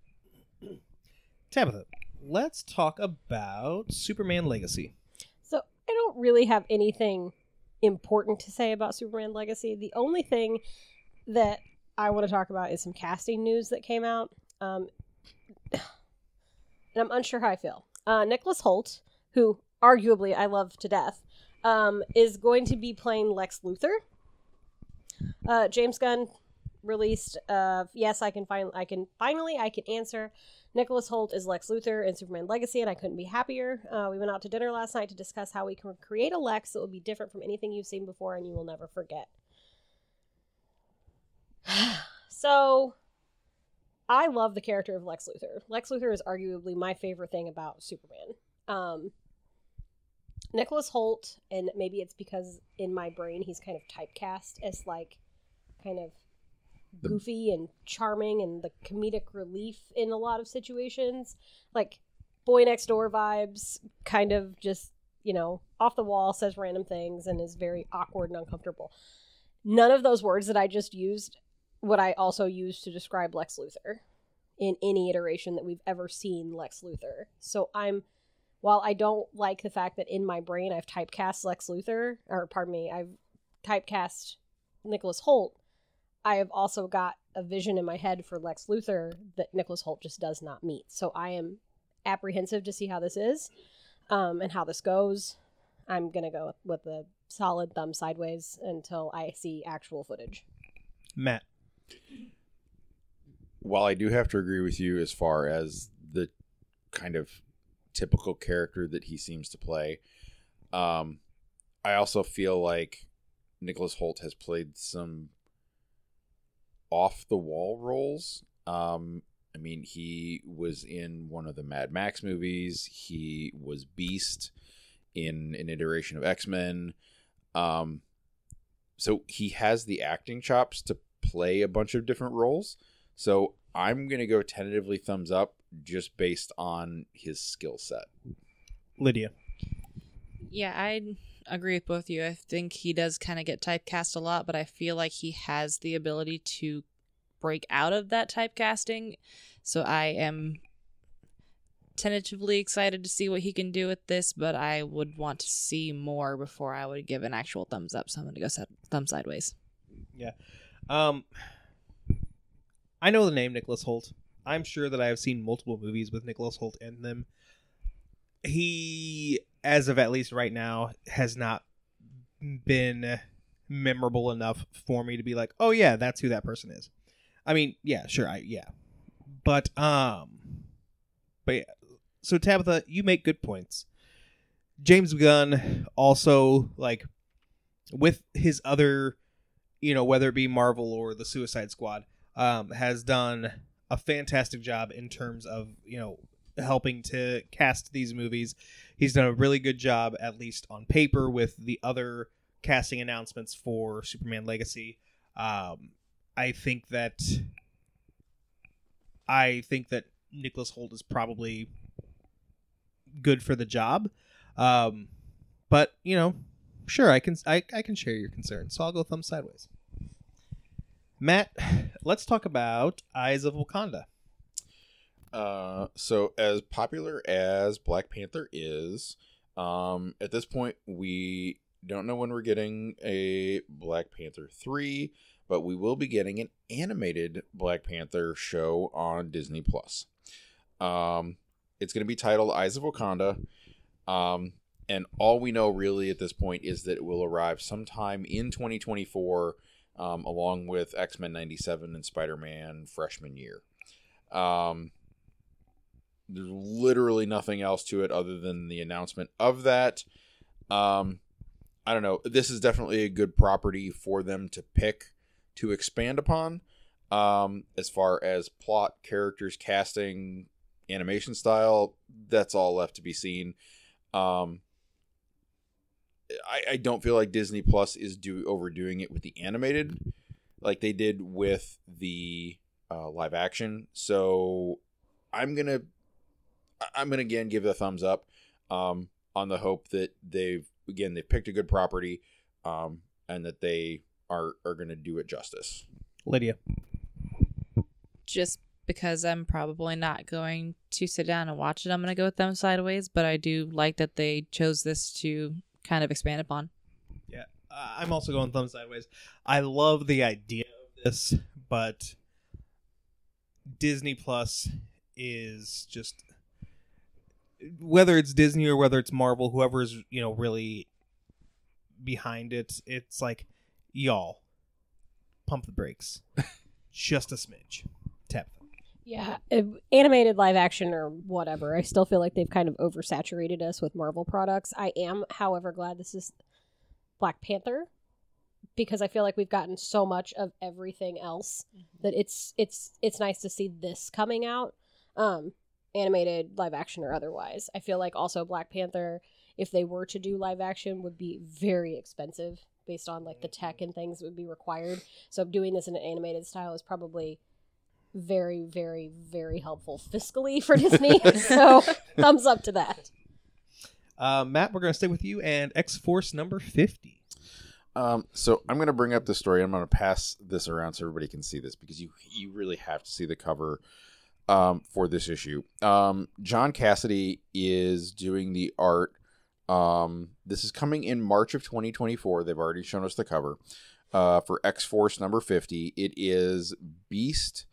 Tabitha. Let's talk about Superman Legacy. So I don't really have anything important to say about Superman Legacy. The only thing that I want to talk about is some casting news that came out. Um, and I'm unsure how I feel. Uh, Nicholas Hoult, who arguably I love to death, um, is going to be playing Lex Luthor. Uh, James Gunn released of yes, I can find I can finally I can answer. Nicholas Hoult is Lex Luthor in Superman Legacy, and I couldn't be happier. Uh, we went out to dinner last night to discuss how we can create a Lex that will be different from anything you've seen before, and you will never forget. so, I love the character of Lex Luthor. Lex Luthor is arguably my favorite thing about Superman. Um, Nicholas Hoult, and maybe it's because in my brain he's kind of typecast as like kind of goofy and charming and the comedic relief in a lot of situations. Like boy next door vibes, kind of just, you know, off the wall, says random things and is very awkward and uncomfortable. None of those words that I just used would I also use to describe Lex Luthor in any iteration that we've ever seen Lex Luthor. So I'm while I don't like the fact that in my brain I've typecast Lex Luthor, or pardon me, I've typecast Nicholas Hoult, I have also got a vision in my head for Lex Luthor that Nicholas Hoult just does not meet. So I am apprehensive to see how this is um, and how this goes. I'm going to go with a solid thumb sideways until I see actual footage. Matt. While I do have to agree with you as far as the kind of typical character that he seems to play, um, I also feel like Nicholas Hoult has played some off the wall roles. Um, I mean, he was in one of the Mad Max movies. He was Beast in an iteration of X Men. Um, so he has the acting chops to play a bunch of different roles. So I'm gonna go tentatively thumbs up just based on his skill set. Lydia. Yeah, I agree with both of you. I think he does kind of get typecast a lot, but I feel like he has the ability to break out of that typecasting. So I am tentatively excited to see what he can do with this, but I would want to see more before I would give an actual thumbs up. So I'm going to go set, thumb sideways. Um, I know the name Nicholas Hoult. I'm sure that I have seen multiple movies with Nicholas Hoult in them. He, as of at least right now, has not been memorable enough for me to be like, oh yeah, that's who that person is. I mean, yeah, sure, I yeah, but um, but yeah. So Tabitha, you make good points. James Gunn also like with his other you know, whether it be Marvel or the Suicide Squad, um, has done a fantastic job in terms of, you know, helping to cast these movies. He's done a really good job, at least on paper, with the other casting announcements for Superman Legacy. Um, I think that I think that Nicholas Hoult is probably good for the job. Um, but you know, sure, I can I, I can share your concern, so I'll go thumb sideways. Matt, let's talk about Eyes of Wakanda. Uh, so as popular as Black Panther is, um, at this point we don't know when we're getting a Black Panther three, but we will be getting an animated Black Panther show on Disney Plus. Um, it's going to be titled Eyes of Wakanda. Um, and all we know really at this point is that it will arrive sometime in 2024, um, along with X Men 97 and Spider Man freshman year. Um, there's literally nothing else to it other than the announcement of that. Um, I don't know. This is definitely a good property for them to pick to expand upon. Um, as far as plot, characters, casting, animation style, that's all left to be seen. Um, I, I don't feel like Disney Plus is do overdoing it with the animated, like they did with the uh, live action. So I'm gonna I- I'm gonna again give it a thumbs up um, on the hope that they've again they picked a good property um, and that they are are gonna do it justice. Lydia. Just because I'm probably not going to sit down and watch it, I'm going to go with them sideways, but I do like that they chose this to kind of expand upon. Yeah, I'm also going thumb sideways. I love the idea of this, but Disney Plus is just whether it's Disney or whether it's Marvel, whoever's you know really behind it, it's like y'all pump the brakes. just a smidge. Tap. Yeah, uh, animated live action or whatever. I still feel like they've kind of oversaturated us with Marvel products. I am, however, glad this is Black Panther because I feel like we've gotten so much of everything else that it's it's it's nice to see this coming out, um, animated, live action or otherwise. I feel like also Black Panther, if they were to do live action, would be very expensive based on like the tech and things that would be required. So doing this in an animated style is probably very, very, very helpful fiscally for Disney. so thumbs up to that. Uh, Matt, we're going to stay with you and X Force number 50. Um, so I'm going to bring up the story. I'm going to pass this around so everybody can see this because you you really have to see the cover um, for this issue. Um, John Cassaday is doing the art. Um, this is coming in March of 2024. They've already shown us the cover uh, for X Force number 50. It is Beast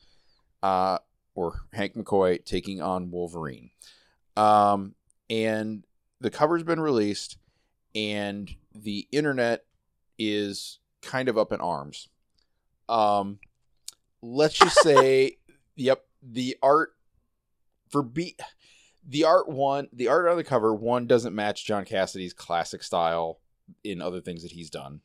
uh, or Hank McCoy taking on Wolverine. Um, and the cover's been released, and the internet is kind of up in arms. Um, let's just say, yep, the art for B, the art one, the art on the cover one doesn't match John Cassaday's classic style in other things that he's done.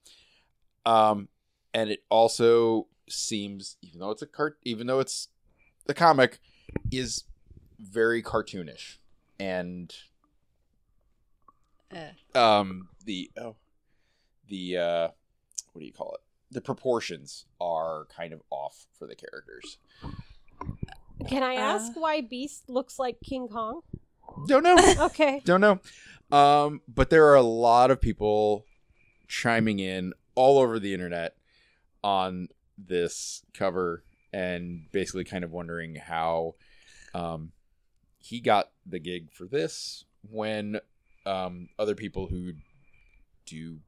Um, and it also seems, even though it's a cart, even though it's the comic, is very cartoonish and Eh. um the oh the uh what do you call it the proportions are kind of off for the characters Can I Uh. ask why Beast looks like King Kong? don't know Okay. don't know um but there are a lot of people chiming in all over the internet on this cover and basically kind of wondering how um he got the gig for this when um other people who do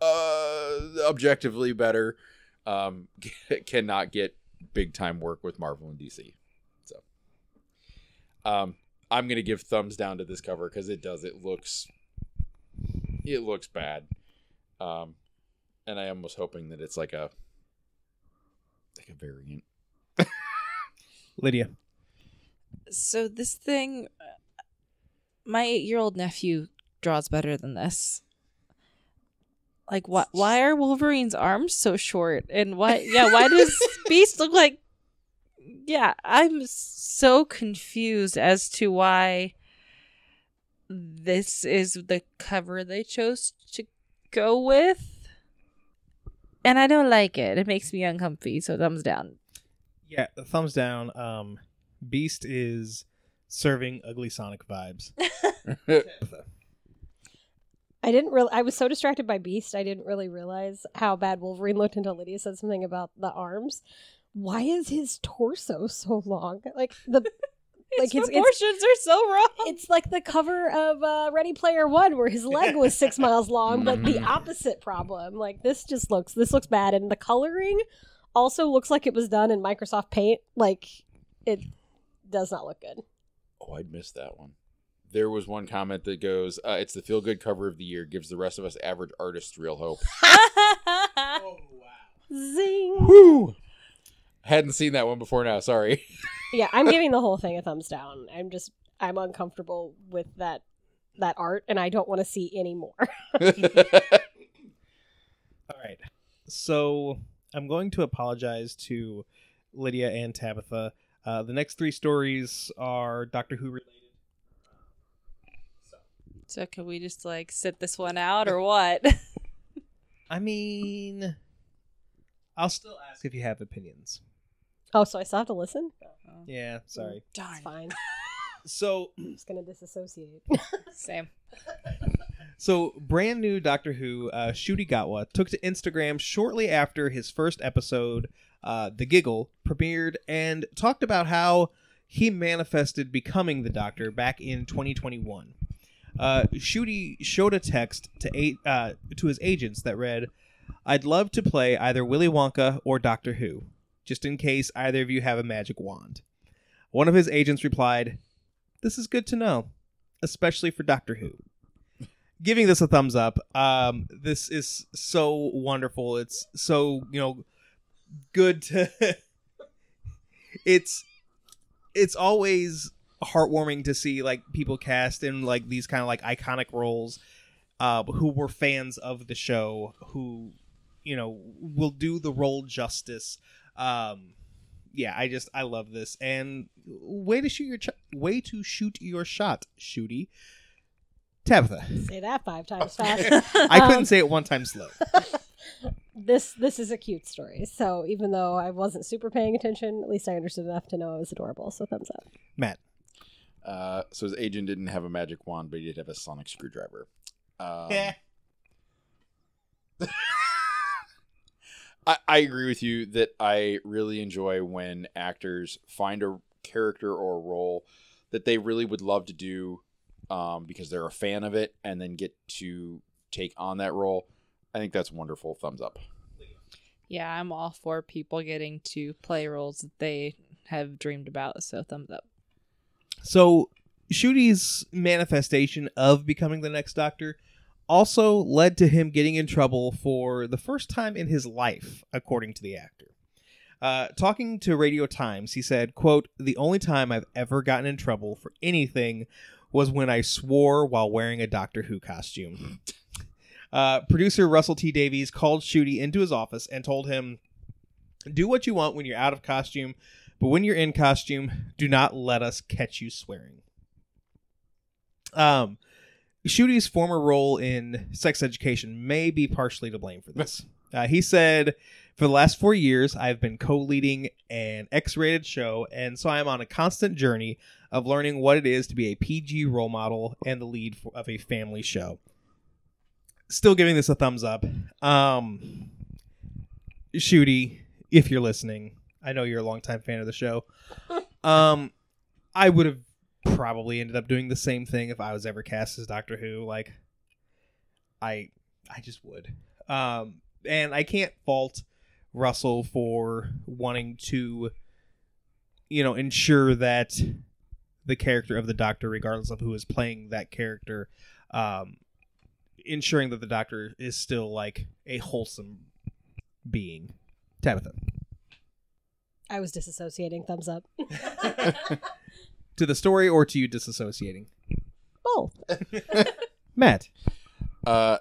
uh objectively better um cannot get big time work with Marvel and DC. So um I'm going to give thumbs down to this cover cuz it does it looks it looks bad. Um and I am almost hoping that it's like a like a variant. Lydia. So this thing, uh, my eight-year-old nephew draws better than this. Like, why? Why are Wolverine's arms so short? And why? Yeah, why does Beast look like? Yeah, I'm so confused as to why this is the cover they chose to go with, and I don't like it. It makes me uncomfy. So thumbs down. Yeah, thumbs down. Um, Beast is serving ugly Sonic vibes. I didn't really. I was so distracted by Beast, I didn't really realize how bad Wolverine looked until Lydia said something about the arms. Why is his torso so long? Like the, like His it's, it's proportions are so wrong. it's like the cover of uh, Ready Player One, where his leg was six miles long, but the opposite problem. Like this just looks this looks bad, and the coloring also looks like it was done in Microsoft Paint. Like it does not look good. Oh, I'd missed that one. There was one comment that goes, uh, "It's the feel good cover of the year. Gives the rest of us average artists real hope." Oh wow! Zing. Woo! Hadn't seen that one before. Now, sorry. yeah, I'm giving the whole thing a thumbs down. I'm just I'm uncomfortable with that that art, and I don't want to see any more. All right. So I'm going to apologize to Lydia and Tabitha. Uh, the next three stories are Doctor Who related. So can we just like sit this one out or what? I mean, I'll still ask if you have opinions. Oh, so I still have to listen? Yeah, sorry. It's fine. So, I'm just gonna disassociate. Same. so brand new Doctor Who, uh, Ncuti Gatwa took to Instagram shortly after his first episode, uh, The Giggle, premiered and talked about how he manifested becoming the Doctor back in 2021. Uh, Ncuti showed a text to eight, uh, to his agents that read, "I'd love to play either Willy Wonka or Doctor Who, just in case either of you have a magic wand." One of his agents replied, "This is good to know, especially for Doctor Who." Giving this a thumbs up. Um, this is so wonderful. It's so you know good to it's it's always heartwarming to see like people cast in like these kind of like iconic roles uh who were fans of the show who you know will do the role justice um yeah i just i love this and way to shoot your ch- way to shoot your shot Ncuti tabitha Say that five times fast. i Um, couldn't say it one time slow this this is a cute story. So even though I wasn't super paying attention, at least I understood enough to know it was adorable. So thumbs up. matt Uh, so his agent didn't have a magic wand, but he did have a sonic screwdriver. Um, I, I agree with you that I really enjoy when actors find a character or a role that they really would love to do um, because they're a fan of it and then get to take on that role. I think that's wonderful. Thumbs up. Yeah, I'm all for people getting to play roles that they have dreamed about. So thumbs up. So, Ncuti's manifestation of becoming the next Doctor also led to him getting in trouble for the first time in his life, according to the actor. Uh, talking to Radio Times, he said, "quote The only time I've ever gotten in trouble for anything was when I swore while wearing a Doctor Who costume." Uh, producer Russell T Davies called Ncuti into his office and told him, "Do what you want when you're out of costume." But when you're in costume, do not let us catch you swearing. Um, Ncuti's former role in sex education may be partially to blame for this. Uh, he said, For the last four years, I've been co leading an X rated show, and so I'm on a constant journey of learning what it is to be a PG role model and the lead for, of a family show. Still giving this a thumbs up. Um, Shooty, if you're listening, I know you're a longtime fan of the show. Um, I would have probably ended up doing the same thing if I was ever cast as Doctor Who. Like, I, I just would. Um, and I can't fault Russell for wanting to, you know, ensure that the character of the Doctor, regardless of who is playing that character, um, ensuring that the Doctor is still like a wholesome being. Tabitha. I was disassociating. Thumbs up. to the story or to you disassociating? Both. Matt. Uh,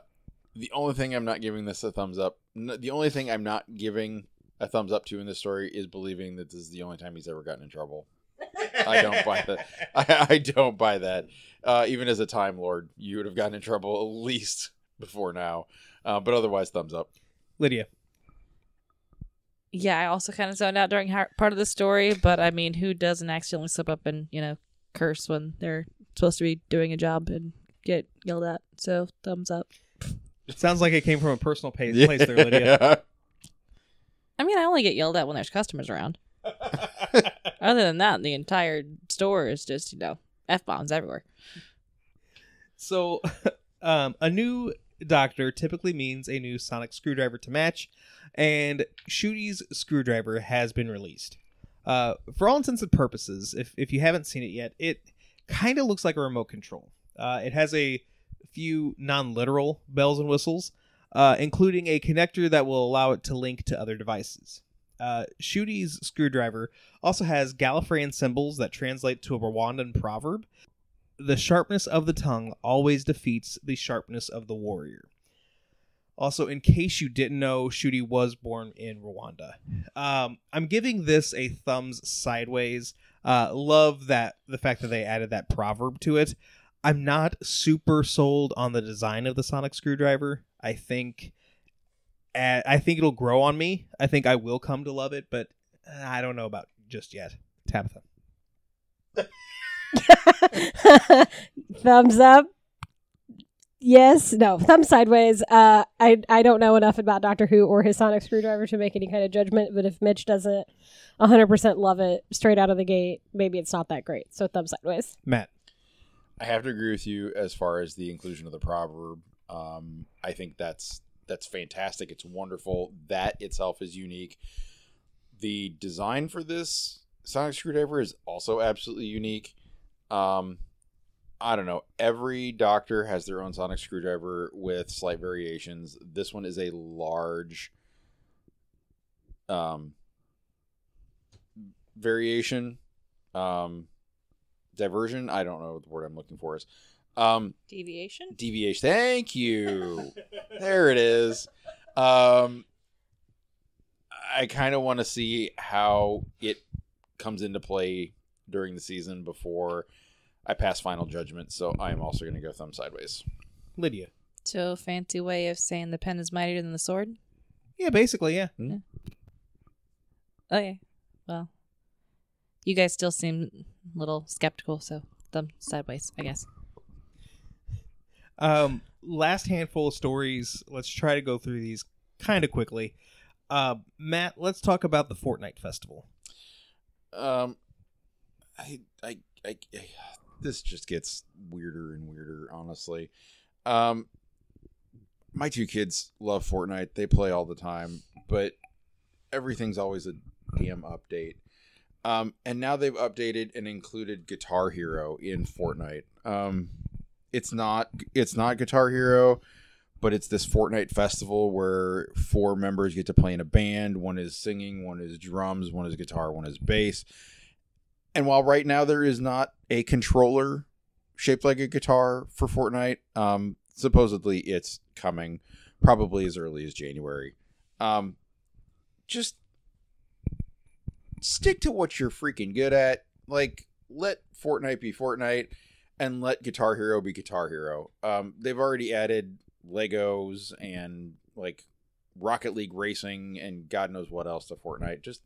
the only thing I'm not giving this a thumbs up, n- the only thing I'm not giving a thumbs up to in this story is believing that this is the only time he's ever gotten in trouble. I don't buy that. I, I don't buy that. Uh, even as a Time Lord, you would have gotten in trouble at least before now. Uh, but otherwise, thumbs up. Lydia. Yeah, I also kind of zoned out during har- part of the story, but I mean, who doesn't accidentally slip up and you know curse when they're supposed to be doing a job and get yelled at? So thumbs up. It sounds like it came from a personal pa- place there, Lydia. I mean, I only get yelled at when there's customers around. Other than that, the entire store is just you know f bombs everywhere. So, um, a new doctor typically means a new sonic screwdriver to match, and Ncuti's screwdriver has been released. Uh, for all intents and purposes, if, if you haven't seen it yet, it kind of looks like a remote control. Uh, it has a few non literal bells and whistles, uh, including a connector that will allow it to link to other devices. Uh, Ncuti's screwdriver also has Gallifreyan symbols that translate to a Rwandan proverb the sharpness of the tongue always defeats the sharpness of the warrior. Also, in case you didn't know, Ncuti was born in Rwanda. Um, I'm giving this a thumbs sideways. Uh, love that the fact that they added that proverb to it. I'm not super sold on the design of the sonic screwdriver. I think, uh, I think it'll grow on me. I think I will come to love it, but uh, I don't know about just yet. Tabitha. thumbs up. Yes, no, thumbs sideways. Uh, I I don't know enough about Doctor Who or his sonic screwdriver to make any kind of judgment. But if Mitch doesn't 100 percent love it straight out of the gate, maybe it's not that great. So thumbs sideways. Matt. I have to agree with you as far as the inclusion of the proverb. Um, I think that's that's fantastic. It's wonderful. That itself is unique. The design for this sonic screwdriver is also absolutely unique. Um, I don't know. Every doctor has their own sonic screwdriver with slight variations. This one is a large um, variation, um, diversion. I don't know what the word I'm looking for is. Um, Deviation. deviation. Thank you. there it is. Um, I kind of want to see how it comes into play during the season before I pass final judgment. So I am also going to go thumb sideways. Lydia. So fancy way of saying the pen is mightier than the sword. Yeah, basically, yeah. Okay. Well, you guys still seem a little skeptical, so thumb sideways, I guess. Um, last handful of stories. Let's try to go through these kind of quickly. Uh, Matt, let's talk about the Fortnite Festival. Um, I, I, I, I, this just gets weirder and weirder, honestly. Um, my two kids love Fortnite. They play all the time, but everything's always a damn update. Um, and now they've updated and included Guitar Hero in Fortnite. Um, it's not it's not Guitar Hero, but it's this Fortnite festival where four members get to play in a band. One is singing, one is drums, one is guitar, one is bass. And while right now there is not a controller shaped like a guitar for Fortnite, um, supposedly it's coming probably as early as January. Um, just stick to what you're freaking good at. Like, let Fortnite be Fortnite and let Guitar Hero be Guitar Hero. Um, they've already added Legos and like Rocket League racing and God knows what else to Fortnite. Just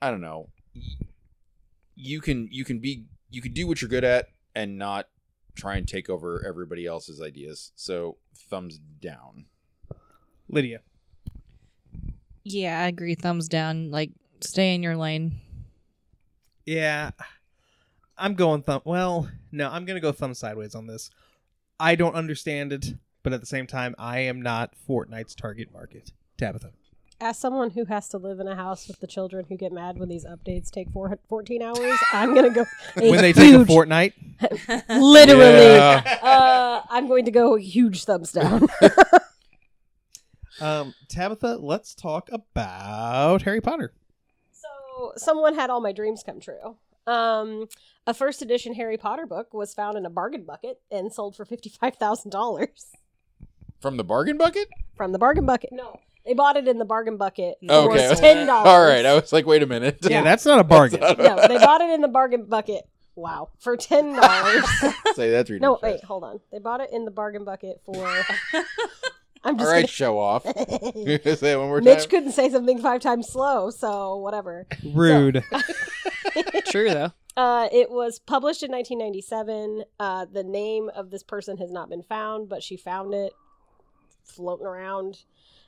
I don't know. Y- You can you can be you can do what you're good at and not try and take over everybody else's ideas. So thumbs down. Lydia. Yeah, I agree. Thumbs down. Like, stay in your lane. Yeah, I'm going thumb. Well, no, I'm gonna go thumb sideways on this. I don't understand it, but at the same time, I am not Fortnite's target market. Tabitha. As someone who has to live in a house with the children who get mad when these updates take four, 14 hours, I'm going to go a when they take a huge, Fortnite, literally, Yeah. uh, I'm going to go huge thumbs down. um, Tabitha, let's talk about Harry Potter. so someone had all my dreams come true. Um, a first edition Harry Potter book was found in a bargain bucket and sold for $55,000 From the bargain bucket? from the bargain bucket. No, they bought it in the bargain bucket for okay. $10. All right. I was like, wait a minute. Yeah, that's not a bargain. no, they bought it in the bargain bucket. Wow, for ten dollars. Say that three no, wait, hold on. They bought it in the bargain bucket for. I'm All just right, show off. gonna. Say it one more Mitch time. couldn't say something five times slow, so whatever. Rude. True, though. Uh, it was published in 1997. Uh, the name of this person has not been found, but she found it floating around.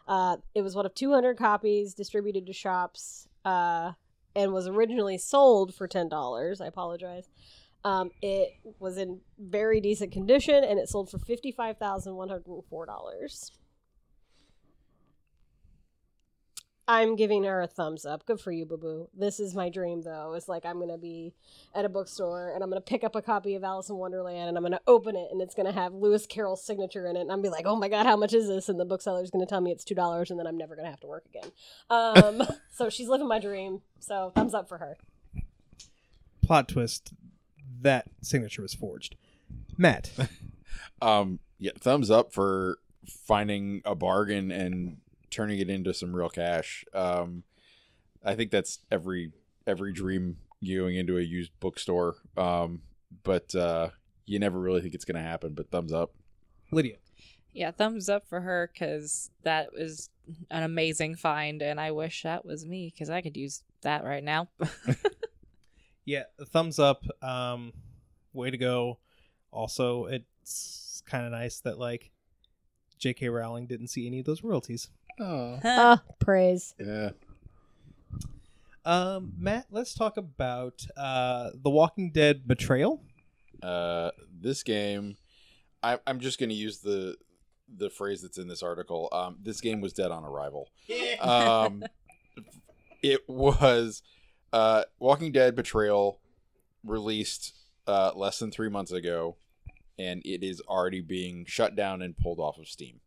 Uh, it was one of 200 copies distributed to shops uh, and was originally sold for $10. I apologize. Um, it was in very decent condition and it sold for $55,104. I'm giving her a thumbs up. Good for you, Boo Boo. This is my dream, though. It's like I'm going to be at a bookstore and I'm going to pick up a copy of Alice in Wonderland and I'm going to open it and it's going to have Lewis Carroll's signature in it. And I'm going to be like, oh my God, how much is this? And the bookseller's going to tell me it's $2 and then I'm never going to have to work again. Um, so she's living my dream. So thumbs up for her. Plot twist: that signature was forged. Matt. Um, yeah, thumbs up for finding a bargain and turning it into some real cash. Um, I think that's every every dream going into a used bookstore. Um, but uh, you never really think it's going to happen. But thumbs up. Lydia. Yeah, thumbs up for her because that was an amazing find, and I wish that was me because I could use that right now. Yeah, thumbs up. Um, way to go. Also, it's kind of nice that like J.K. Rowling didn't see any of those royalties. Oh, praise. yeah. Um, Matt, let's talk about uh, The Walking Dead Betrayal. Uh, this game, I, I'm just going to use the the phrase that's in this article. Um, this game was dead on arrival. um, it was uh, Walking Dead Betrayal released uh, less than three months ago, and it is already being shut down and pulled off of Steam.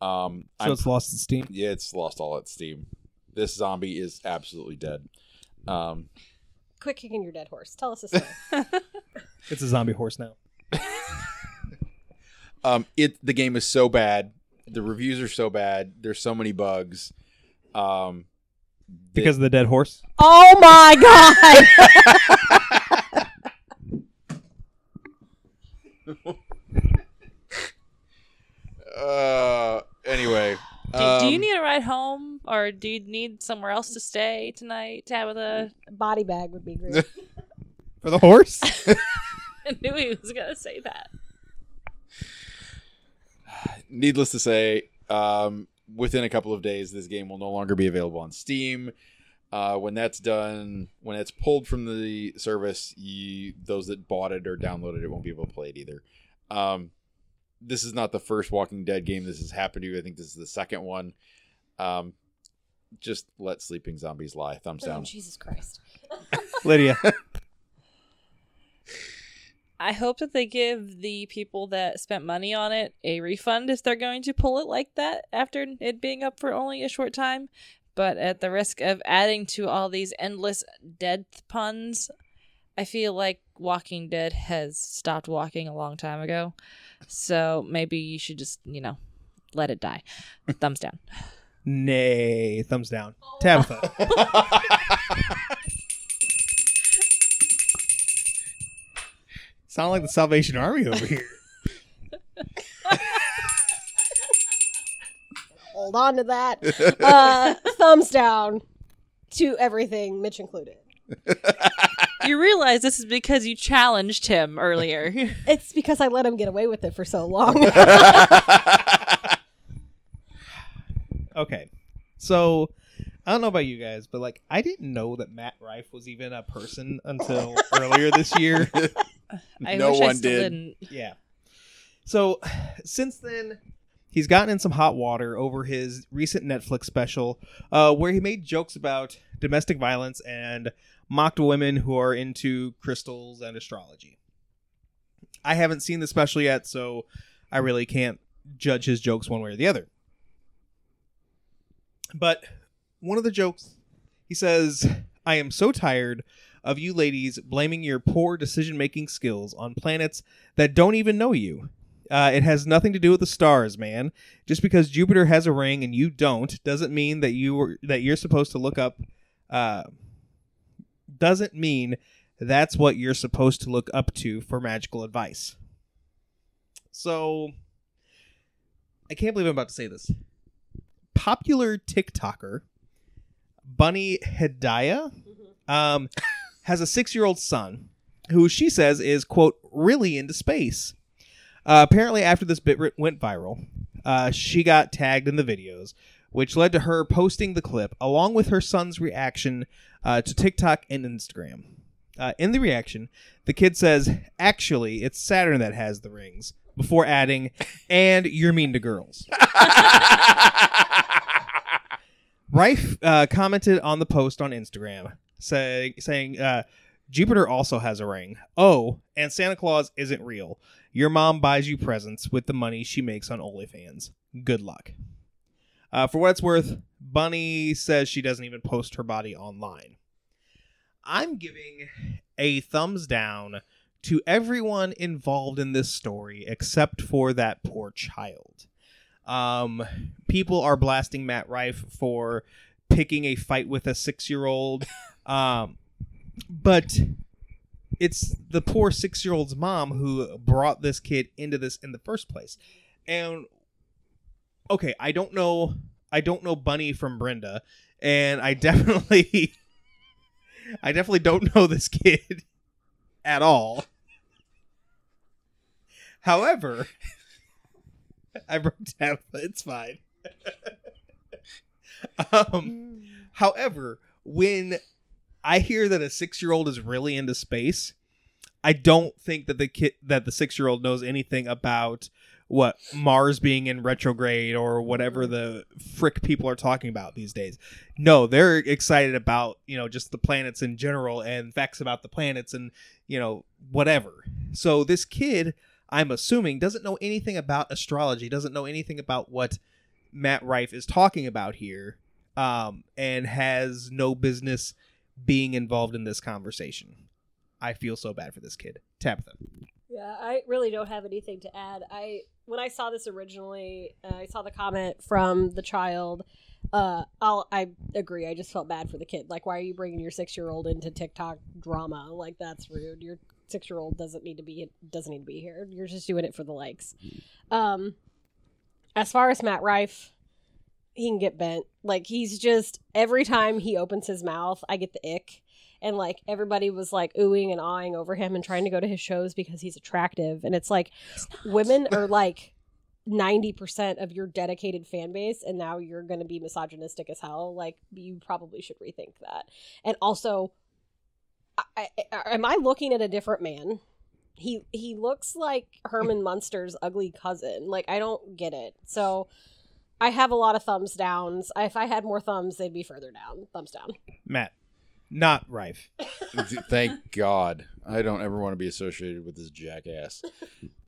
Um, So I'm it's lost its steam. yeah, it's lost all its steam. this zombie is absolutely dead. Um, Quit kicking your dead horse. Tell us a story. It's a zombie horse now. um, it the game is so bad. The reviews are so bad. There's so many bugs. Um, Because of the dead horse? oh my god! uh, anyway, Do, do you um, need a ride home, or do you need somewhere else to stay tonight, Tabitha? A body bag would be great. For the horse? I knew he was gonna say that. needless to say, um, within a couple of days, this game will no longer be available on Steam. Uh, when that's done, when it's pulled from the service, you, those that bought it or downloaded it won't be able to play it either. Um, this is not the first Walking Dead game this has happened to. I think this is the second one. Um, just let sleeping zombies lie. Thumbs down. oh, down. Jesus Christ. Lydia. I hope that they give the people that spent money on it a refund if they're going to pull it like that after it being up for only a short time. But at the risk of adding to all these endless dead puns, I feel like Walking Dead has stopped walking a long time ago. So maybe you should just, you know, let it die. Thumbs down. Nay. Thumbs down. Tabitha. Sound like the Salvation Army over here. Hold on to that. Uh, thumbs down to everything, Mitch included. You realize this is because you challenged him earlier. It's because I let him get away with it for so long. Okay. So, I don't know about you guys, but like, I didn't know that Matt Rife was even a person until earlier this year. I No wish I one still did. didn't. Yeah. So since then, he's gotten in some hot water over his recent Netflix special, uh, where he made jokes about domestic violence and mocked women who are into crystals and astrology. I haven't seen the special yet, so I really can't judge his jokes one way or the other. But one of the jokes, he says, I am so tired of you ladies blaming your poor decision making skills on planets that don't even know you. Uh, it has nothing to do with the stars, man. Just because Jupiter has a ring and you don't doesn't mean that you were, that you're supposed to look up. Uh, doesn't mean that's what you're supposed to look up to for magical advice. So, I can't believe I'm about to say this. Popular TikToker Bunny Hedaya um, has a six-year-old son who she says is quote really into space. Uh, apparently, after this bit went viral, uh, she got tagged in the videos, which led to her posting the clip along with her son's reaction uh, to TikTok and Instagram. Uh, in the reaction, the kid says, "Actually, it's Saturn that has the rings." Before adding, "And you're mean to girls." Rife uh, commented on the post on Instagram, say, saying, uh, Jupiter also has a ring. Oh, and Santa Claus isn't real. Your mom buys you presents with the money she makes on OnlyFans. Good luck. Uh, for what it's worth, Bunny says she doesn't even post her body online. I'm giving a thumbs down to everyone involved in this story except for that poor child. Um, people are blasting Matt Rife for picking a fight with a six year old. Um, but it's the poor six year old's mom who brought this kid into this in the first place. And okay, I don't know I don't know Bunny from Brenda, and I definitely I definitely don't know this kid at all. However, I broke down but it's fine. um however, when I hear that a six year old is really into space, I don't think that the kid that the six year old knows anything about what Mars being in retrograde or whatever the frick people are talking about these days. No, they're excited about, you know, just the planets in general and facts about the planets and, you know, whatever. So this kid, I'm assuming, doesn't know anything about astrology, doesn't know anything about what Matt Rife is talking about here. um, and has no business being involved in this conversation. I feel so bad for this kid. Tabitha. Yeah, I really don't have anything to add. I when I saw this originally, uh, I saw the comment from the child. Uh, I'll I agree. I just felt bad for the kid. Like, why are you bringing your six year old into TikTok drama? Like, that's rude. Your six year old doesn't need to be doesn't need to be here. You're just doing it for the likes. Um, as far as Matt Rife, he can get bent. Like, he's just every time he opens his mouth, I get the ick and like everybody was like oohing and awing over him and trying to go to his shows because he's attractive and it's like women are like 90% of your dedicated fan base and now you're going to be misogynistic as hell like you probably should rethink that and also I, I, am i looking at a different man he he looks like herman munster's ugly cousin like i don't get it so i have a lot of thumbs downs if i had more thumbs they'd be further down thumbs down Matt. Not Rife. Thank God. I don't ever want to be associated with this jackass.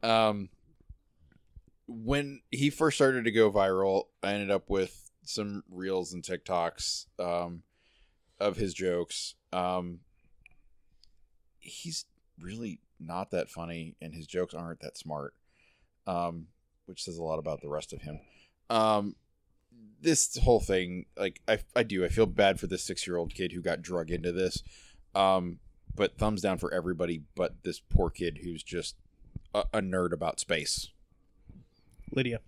Um, when he first started to go viral, I ended up with some reels and TikToks um, of his jokes. Um, he's really not that funny, and his jokes aren't that smart, um, which says a lot about the rest of him. Um, this whole thing, like I, I do, I feel bad for this six year old kid who got drug into this. Um, but thumbs down for everybody, but this poor kid who's just a, a nerd about space. Lydia.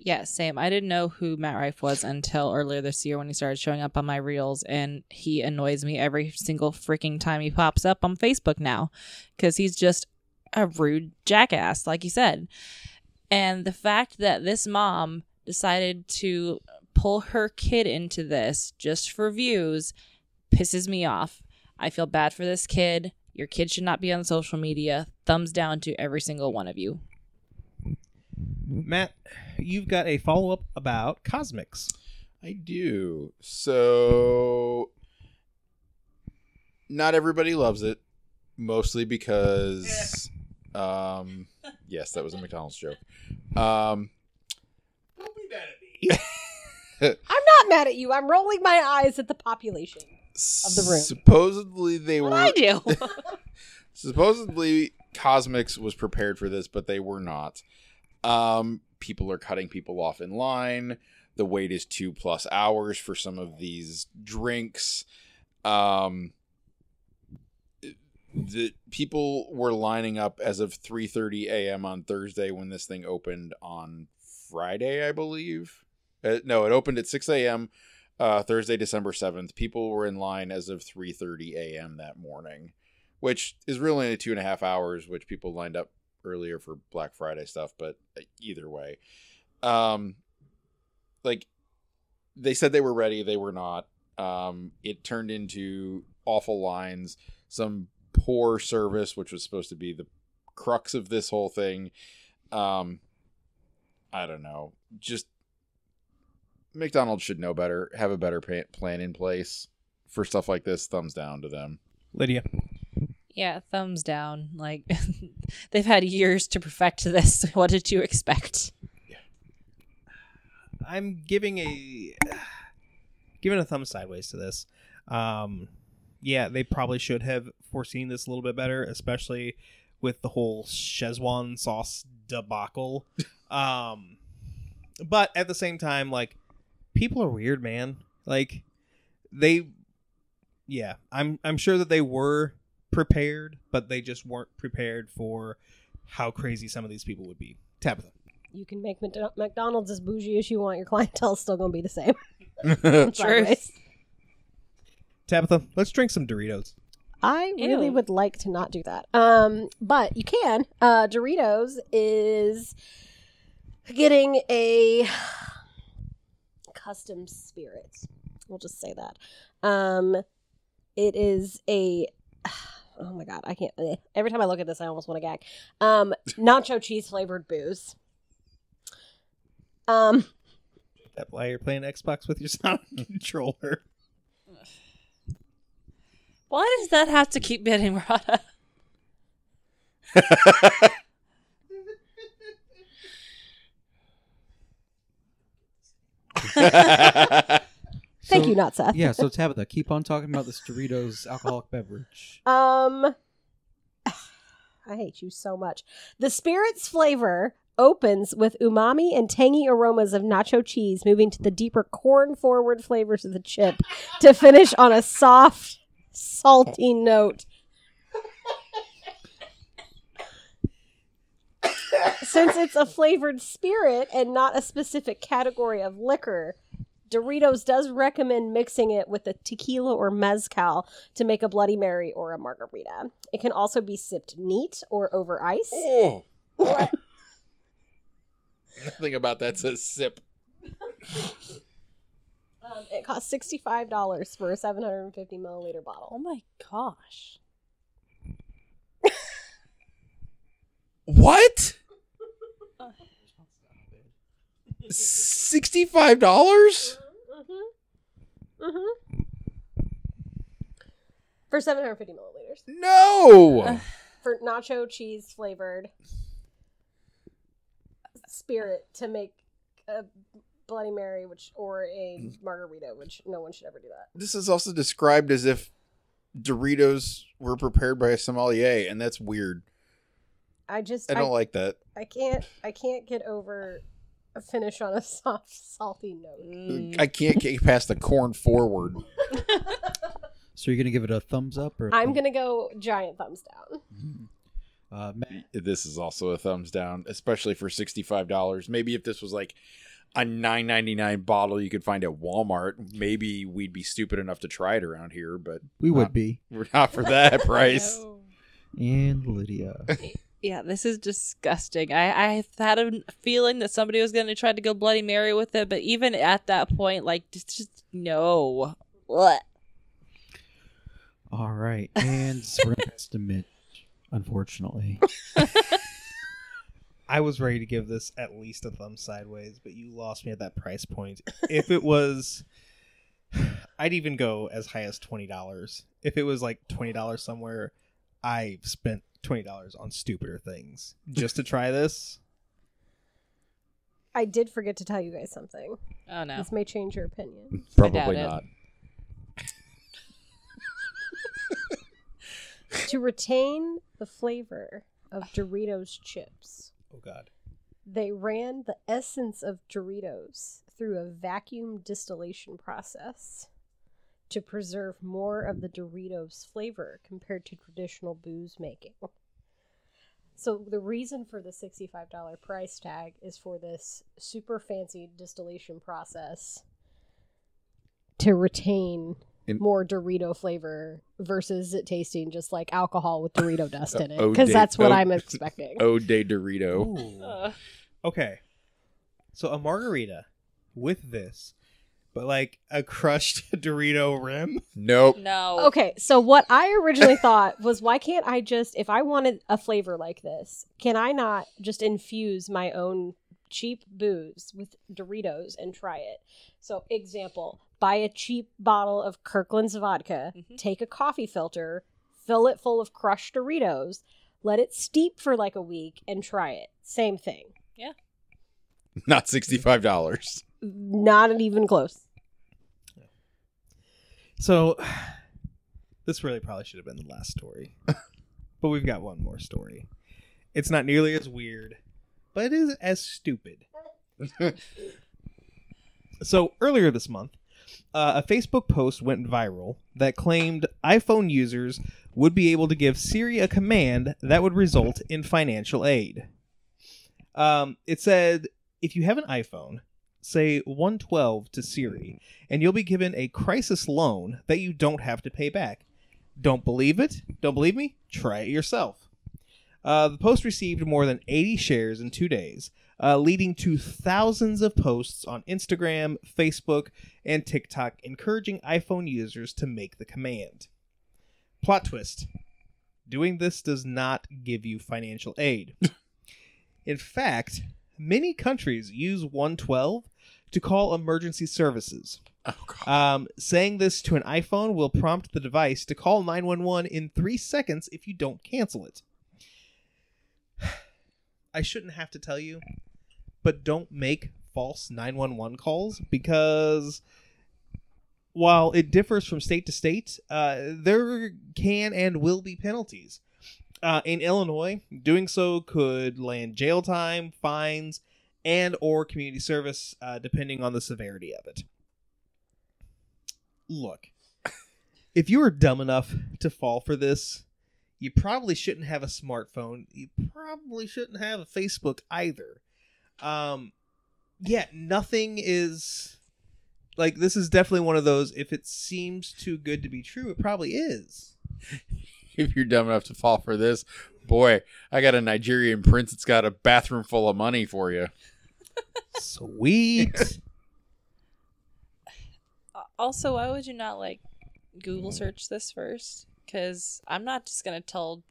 Yeah, same. I didn't know who Matt Rife was until earlier this year when he started showing up on my reels, and he annoys me every single freaking time he pops up on Facebook now because he's just a rude jackass, like you said. And the fact that this mom decided to pull her kid into this just for views pisses me off. I feel bad for this kid. Your kid should not be on social media. Thumbs down to every single one of you. Matt, you've got a follow up about CosMc's. I do. So, not everybody loves it, mostly because, um, yes, that was a McDonald's joke. Um, Don't be mad at me. I'm not mad at you. I'm rolling my eyes at the population. Of the room. Supposedly they What were. I do? supposedly CosMc's was prepared for this, but they were not. Um, people are cutting people off in line. The wait is two plus hours for some of these drinks. Um, the people were lining up as of 3:30 a.m. on Thursday when this thing opened on Friday, I believe. Uh, no, it opened at 6 a.m. Uh, Thursday, December 7th. People were in line as of 3:30 a.m. that morning which is really only two and a half hours, which people lined up earlier for Black Friday stuff. But uh, either way, um, like they said they were ready, they were not. Um, it turned into awful lines, some poor service, which was supposed to be the crux of this whole thing. Um, I don't know, just McDonald's should know better, have a better plan in place for stuff like this. Thumbs down to them. Lydia. Yeah, thumbs down. Like they've had years to perfect this. What did you expect? I'm giving a giving a thumb sideways to this. Um, yeah, they probably should have foreseen this a little bit better, especially with the whole Szechuan sauce debacle. um, but at the same time, like people are weird, man. Like they, yeah, I'm I'm sure that they were prepared, but they just weren't prepared for how crazy some of these people would be. Tabitha. You can make McDonald's as bougie as you want. Your clientele's still going to be the same. Truth. Tabitha, let's drink some Doritos. I really Ew. would like to not do that. Um, but you can. Uh, Doritos is getting a custom spirit. We'll just say that. Um, it is a. Oh my god, I can't. eh. Every time I look at this, I almost want to gag. Um, nacho cheese flavored booze. Um, That why you're playing Xbox with your Sonic controller. Why does that have to keep getting brought up? Thank So- you, not Seth. Yeah, so Tabitha, keep on talking about this Doritos alcoholic beverage. Um, I hate you so much. The spirit's flavor opens with umami and tangy aromas of nacho cheese, moving to the deeper corn forward flavors of the chip to finish on a soft, salty note. Since it's a flavored spirit and not a specific category of liquor, Doritos does recommend mixing it with a tequila or mezcal to make a Bloody Mary or a margarita. It can also be sipped neat or over ice. Oh. Nothing about that says sip. Um, it costs sixty-five dollars for a seven hundred and fifty milliliter bottle. Oh my gosh. What? Sixty-five dollars? Mm-hmm. Mm-hmm. For seven hundred fifty milliliters No. for nacho cheese flavored spirit to make a Bloody Mary, which or a margarita, which no one should ever do that. This is also described as if Doritos were prepared by a sommelier, and that's weird. I just I don't like that. I can't I can't get over finish on a soft salty note. Mm. I can't get past the corn forward. So you're gonna give it a thumbs up, or a I'm thumb- gonna go giant thumbs down. Uh, Matt, This is also a thumbs down, especially for sixty-five dollars. Maybe if this was like a nine ninety-nine bottle you could find at Walmart, maybe we'd be stupid enough to try it around here. But we would be. we're not for that price. No. And Lydia. Yeah, this is disgusting. I, I had a feeling that somebody was going to try to go Bloody Mary with it, but even at that point, like, just, just no. What? All right, and we're gonna pass to Mitch. Unfortunately, I was ready to give this at least a thumb sideways, but you lost me at that price point. if it was, I'd even go as high as twenty dollars. If it was like twenty dollars somewhere, I spent twenty dollars on stupider things just to try this. I did forget to tell you guys something. Oh, no. This may change your opinion. Probably not. to retain the flavor of Doritos chips, Oh God! they ran the essence of Doritos through a vacuum distillation process to preserve more of the Doritos flavor compared to traditional booze making. So the reason for the $65 price tag is for this super fancy distillation process to retain In- more Dorito flavor versus it tasting just like alcohol with Dorito dust in it Oh, because that's what oh. I'm expecting. Oh, de Dorito. Uh, Okay, so a margarita with this, but like a crushed Dorito rim. Nope. no. Okay, so what I originally thought was why can't I just if I wanted a flavor like this, can I not just infuse my own cheap booze with Doritos and try it? So example, buy a cheap bottle of Kirkland's vodka, Mhm. take a coffee filter, fill it full of crushed Doritos, let it steep for like a week and try it. Same thing. Yeah. Not sixty-five dollars. Not even close. So this really probably should have been the last story, but we've got one more story. It's not nearly as weird, but it is as stupid. so earlier this month, uh, a Facebook post went viral that claimed iPhone users would be able to give Siri a command that would result in financial aid. Um, it said, if you have an iPhone, say 112 to Siri, and you'll be given a crisis loan that you don't have to pay back. Don't believe it? Don't believe me? Try it yourself. Uh, the post received more than 80 shares in two days, uh, leading to thousands of posts on Instagram, Facebook, and TikTok encouraging iPhone users to make the command. Plot twist doing this does not give you financial aid. In fact, many countries use 112 to call emergency services. Oh god. Um, saying this to an iPhone will prompt the device to call 911 in three seconds if you don't cancel it. I shouldn't have to tell you, but don't make false 911 calls because while it differs from state to state, uh, there can and will be penalties. Uh, in Illinois, doing so could land jail time, fines, and or community service, uh, depending on the severity of it. Look, if you are dumb enough to fall for this, you probably shouldn't have a smartphone. You probably shouldn't have a Facebook either. Um, yeah, nothing is like this is definitely one of those. If it seems too good to be true, it probably is. If you're dumb enough to fall for this, boy, I got a Nigerian prince that's got a bathroom full of money for you. Sweet. Also, why would you not like Google mm. search this first? Because I'm not just gonna tell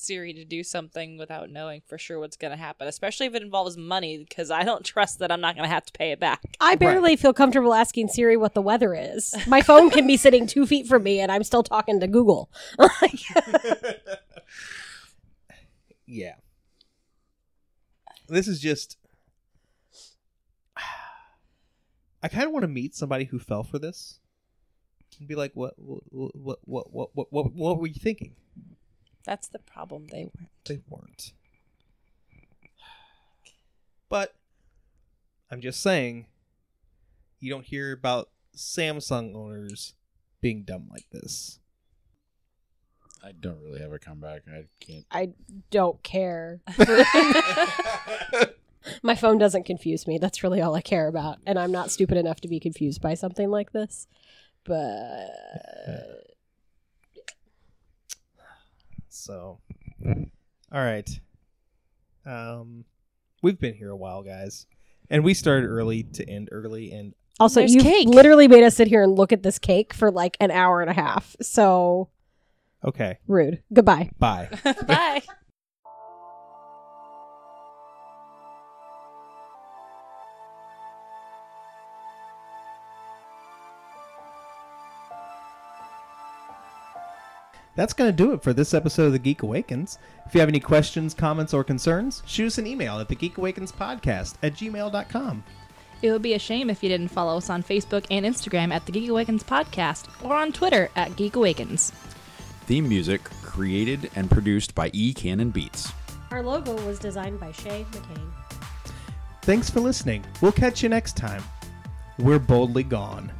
Siri to do something without knowing for sure what's gonna happen, especially if it involves money. Because I don't trust that I'm not gonna have to pay it back. I barely feel comfortable asking Siri what the weather is. My phone can be sitting two feet from me, and I'm still talking to Google. yeah. This is just. I kind of want to meet somebody who fell for this, and be like, "What, what, what, what, what, what, what, what were you thinking?" That's the problem. They weren't. They weren't. But I'm just saying, you don't hear about Samsung owners being dumb like this. I don't really have a comeback. I can't. I don't care. My phone doesn't confuse me. That's really all I care about. And I'm not stupid enough to be confused by something like this. But So, all right. Um, we've been here a while, guys, and we started early to end early, and also, you cake. literally made us sit here and look at this cake for like an hour and a half. So okay, rude. Goodbye. bye. Bye. That's going to do it for this episode of The Geek Awakens. If you have any questions, comments, or concerns, shoot us an email at thegeekawakenspodcast at gmail.com. It would be a shame if you didn't follow us on Facebook and Instagram at the Geek Awakens Podcast or on Twitter at Geek Awakens. Theme music created and produced by E. Cannon Beats. Our logo was designed by Shay McCain. Thanks for listening. We'll catch you next time. We're boldly gone.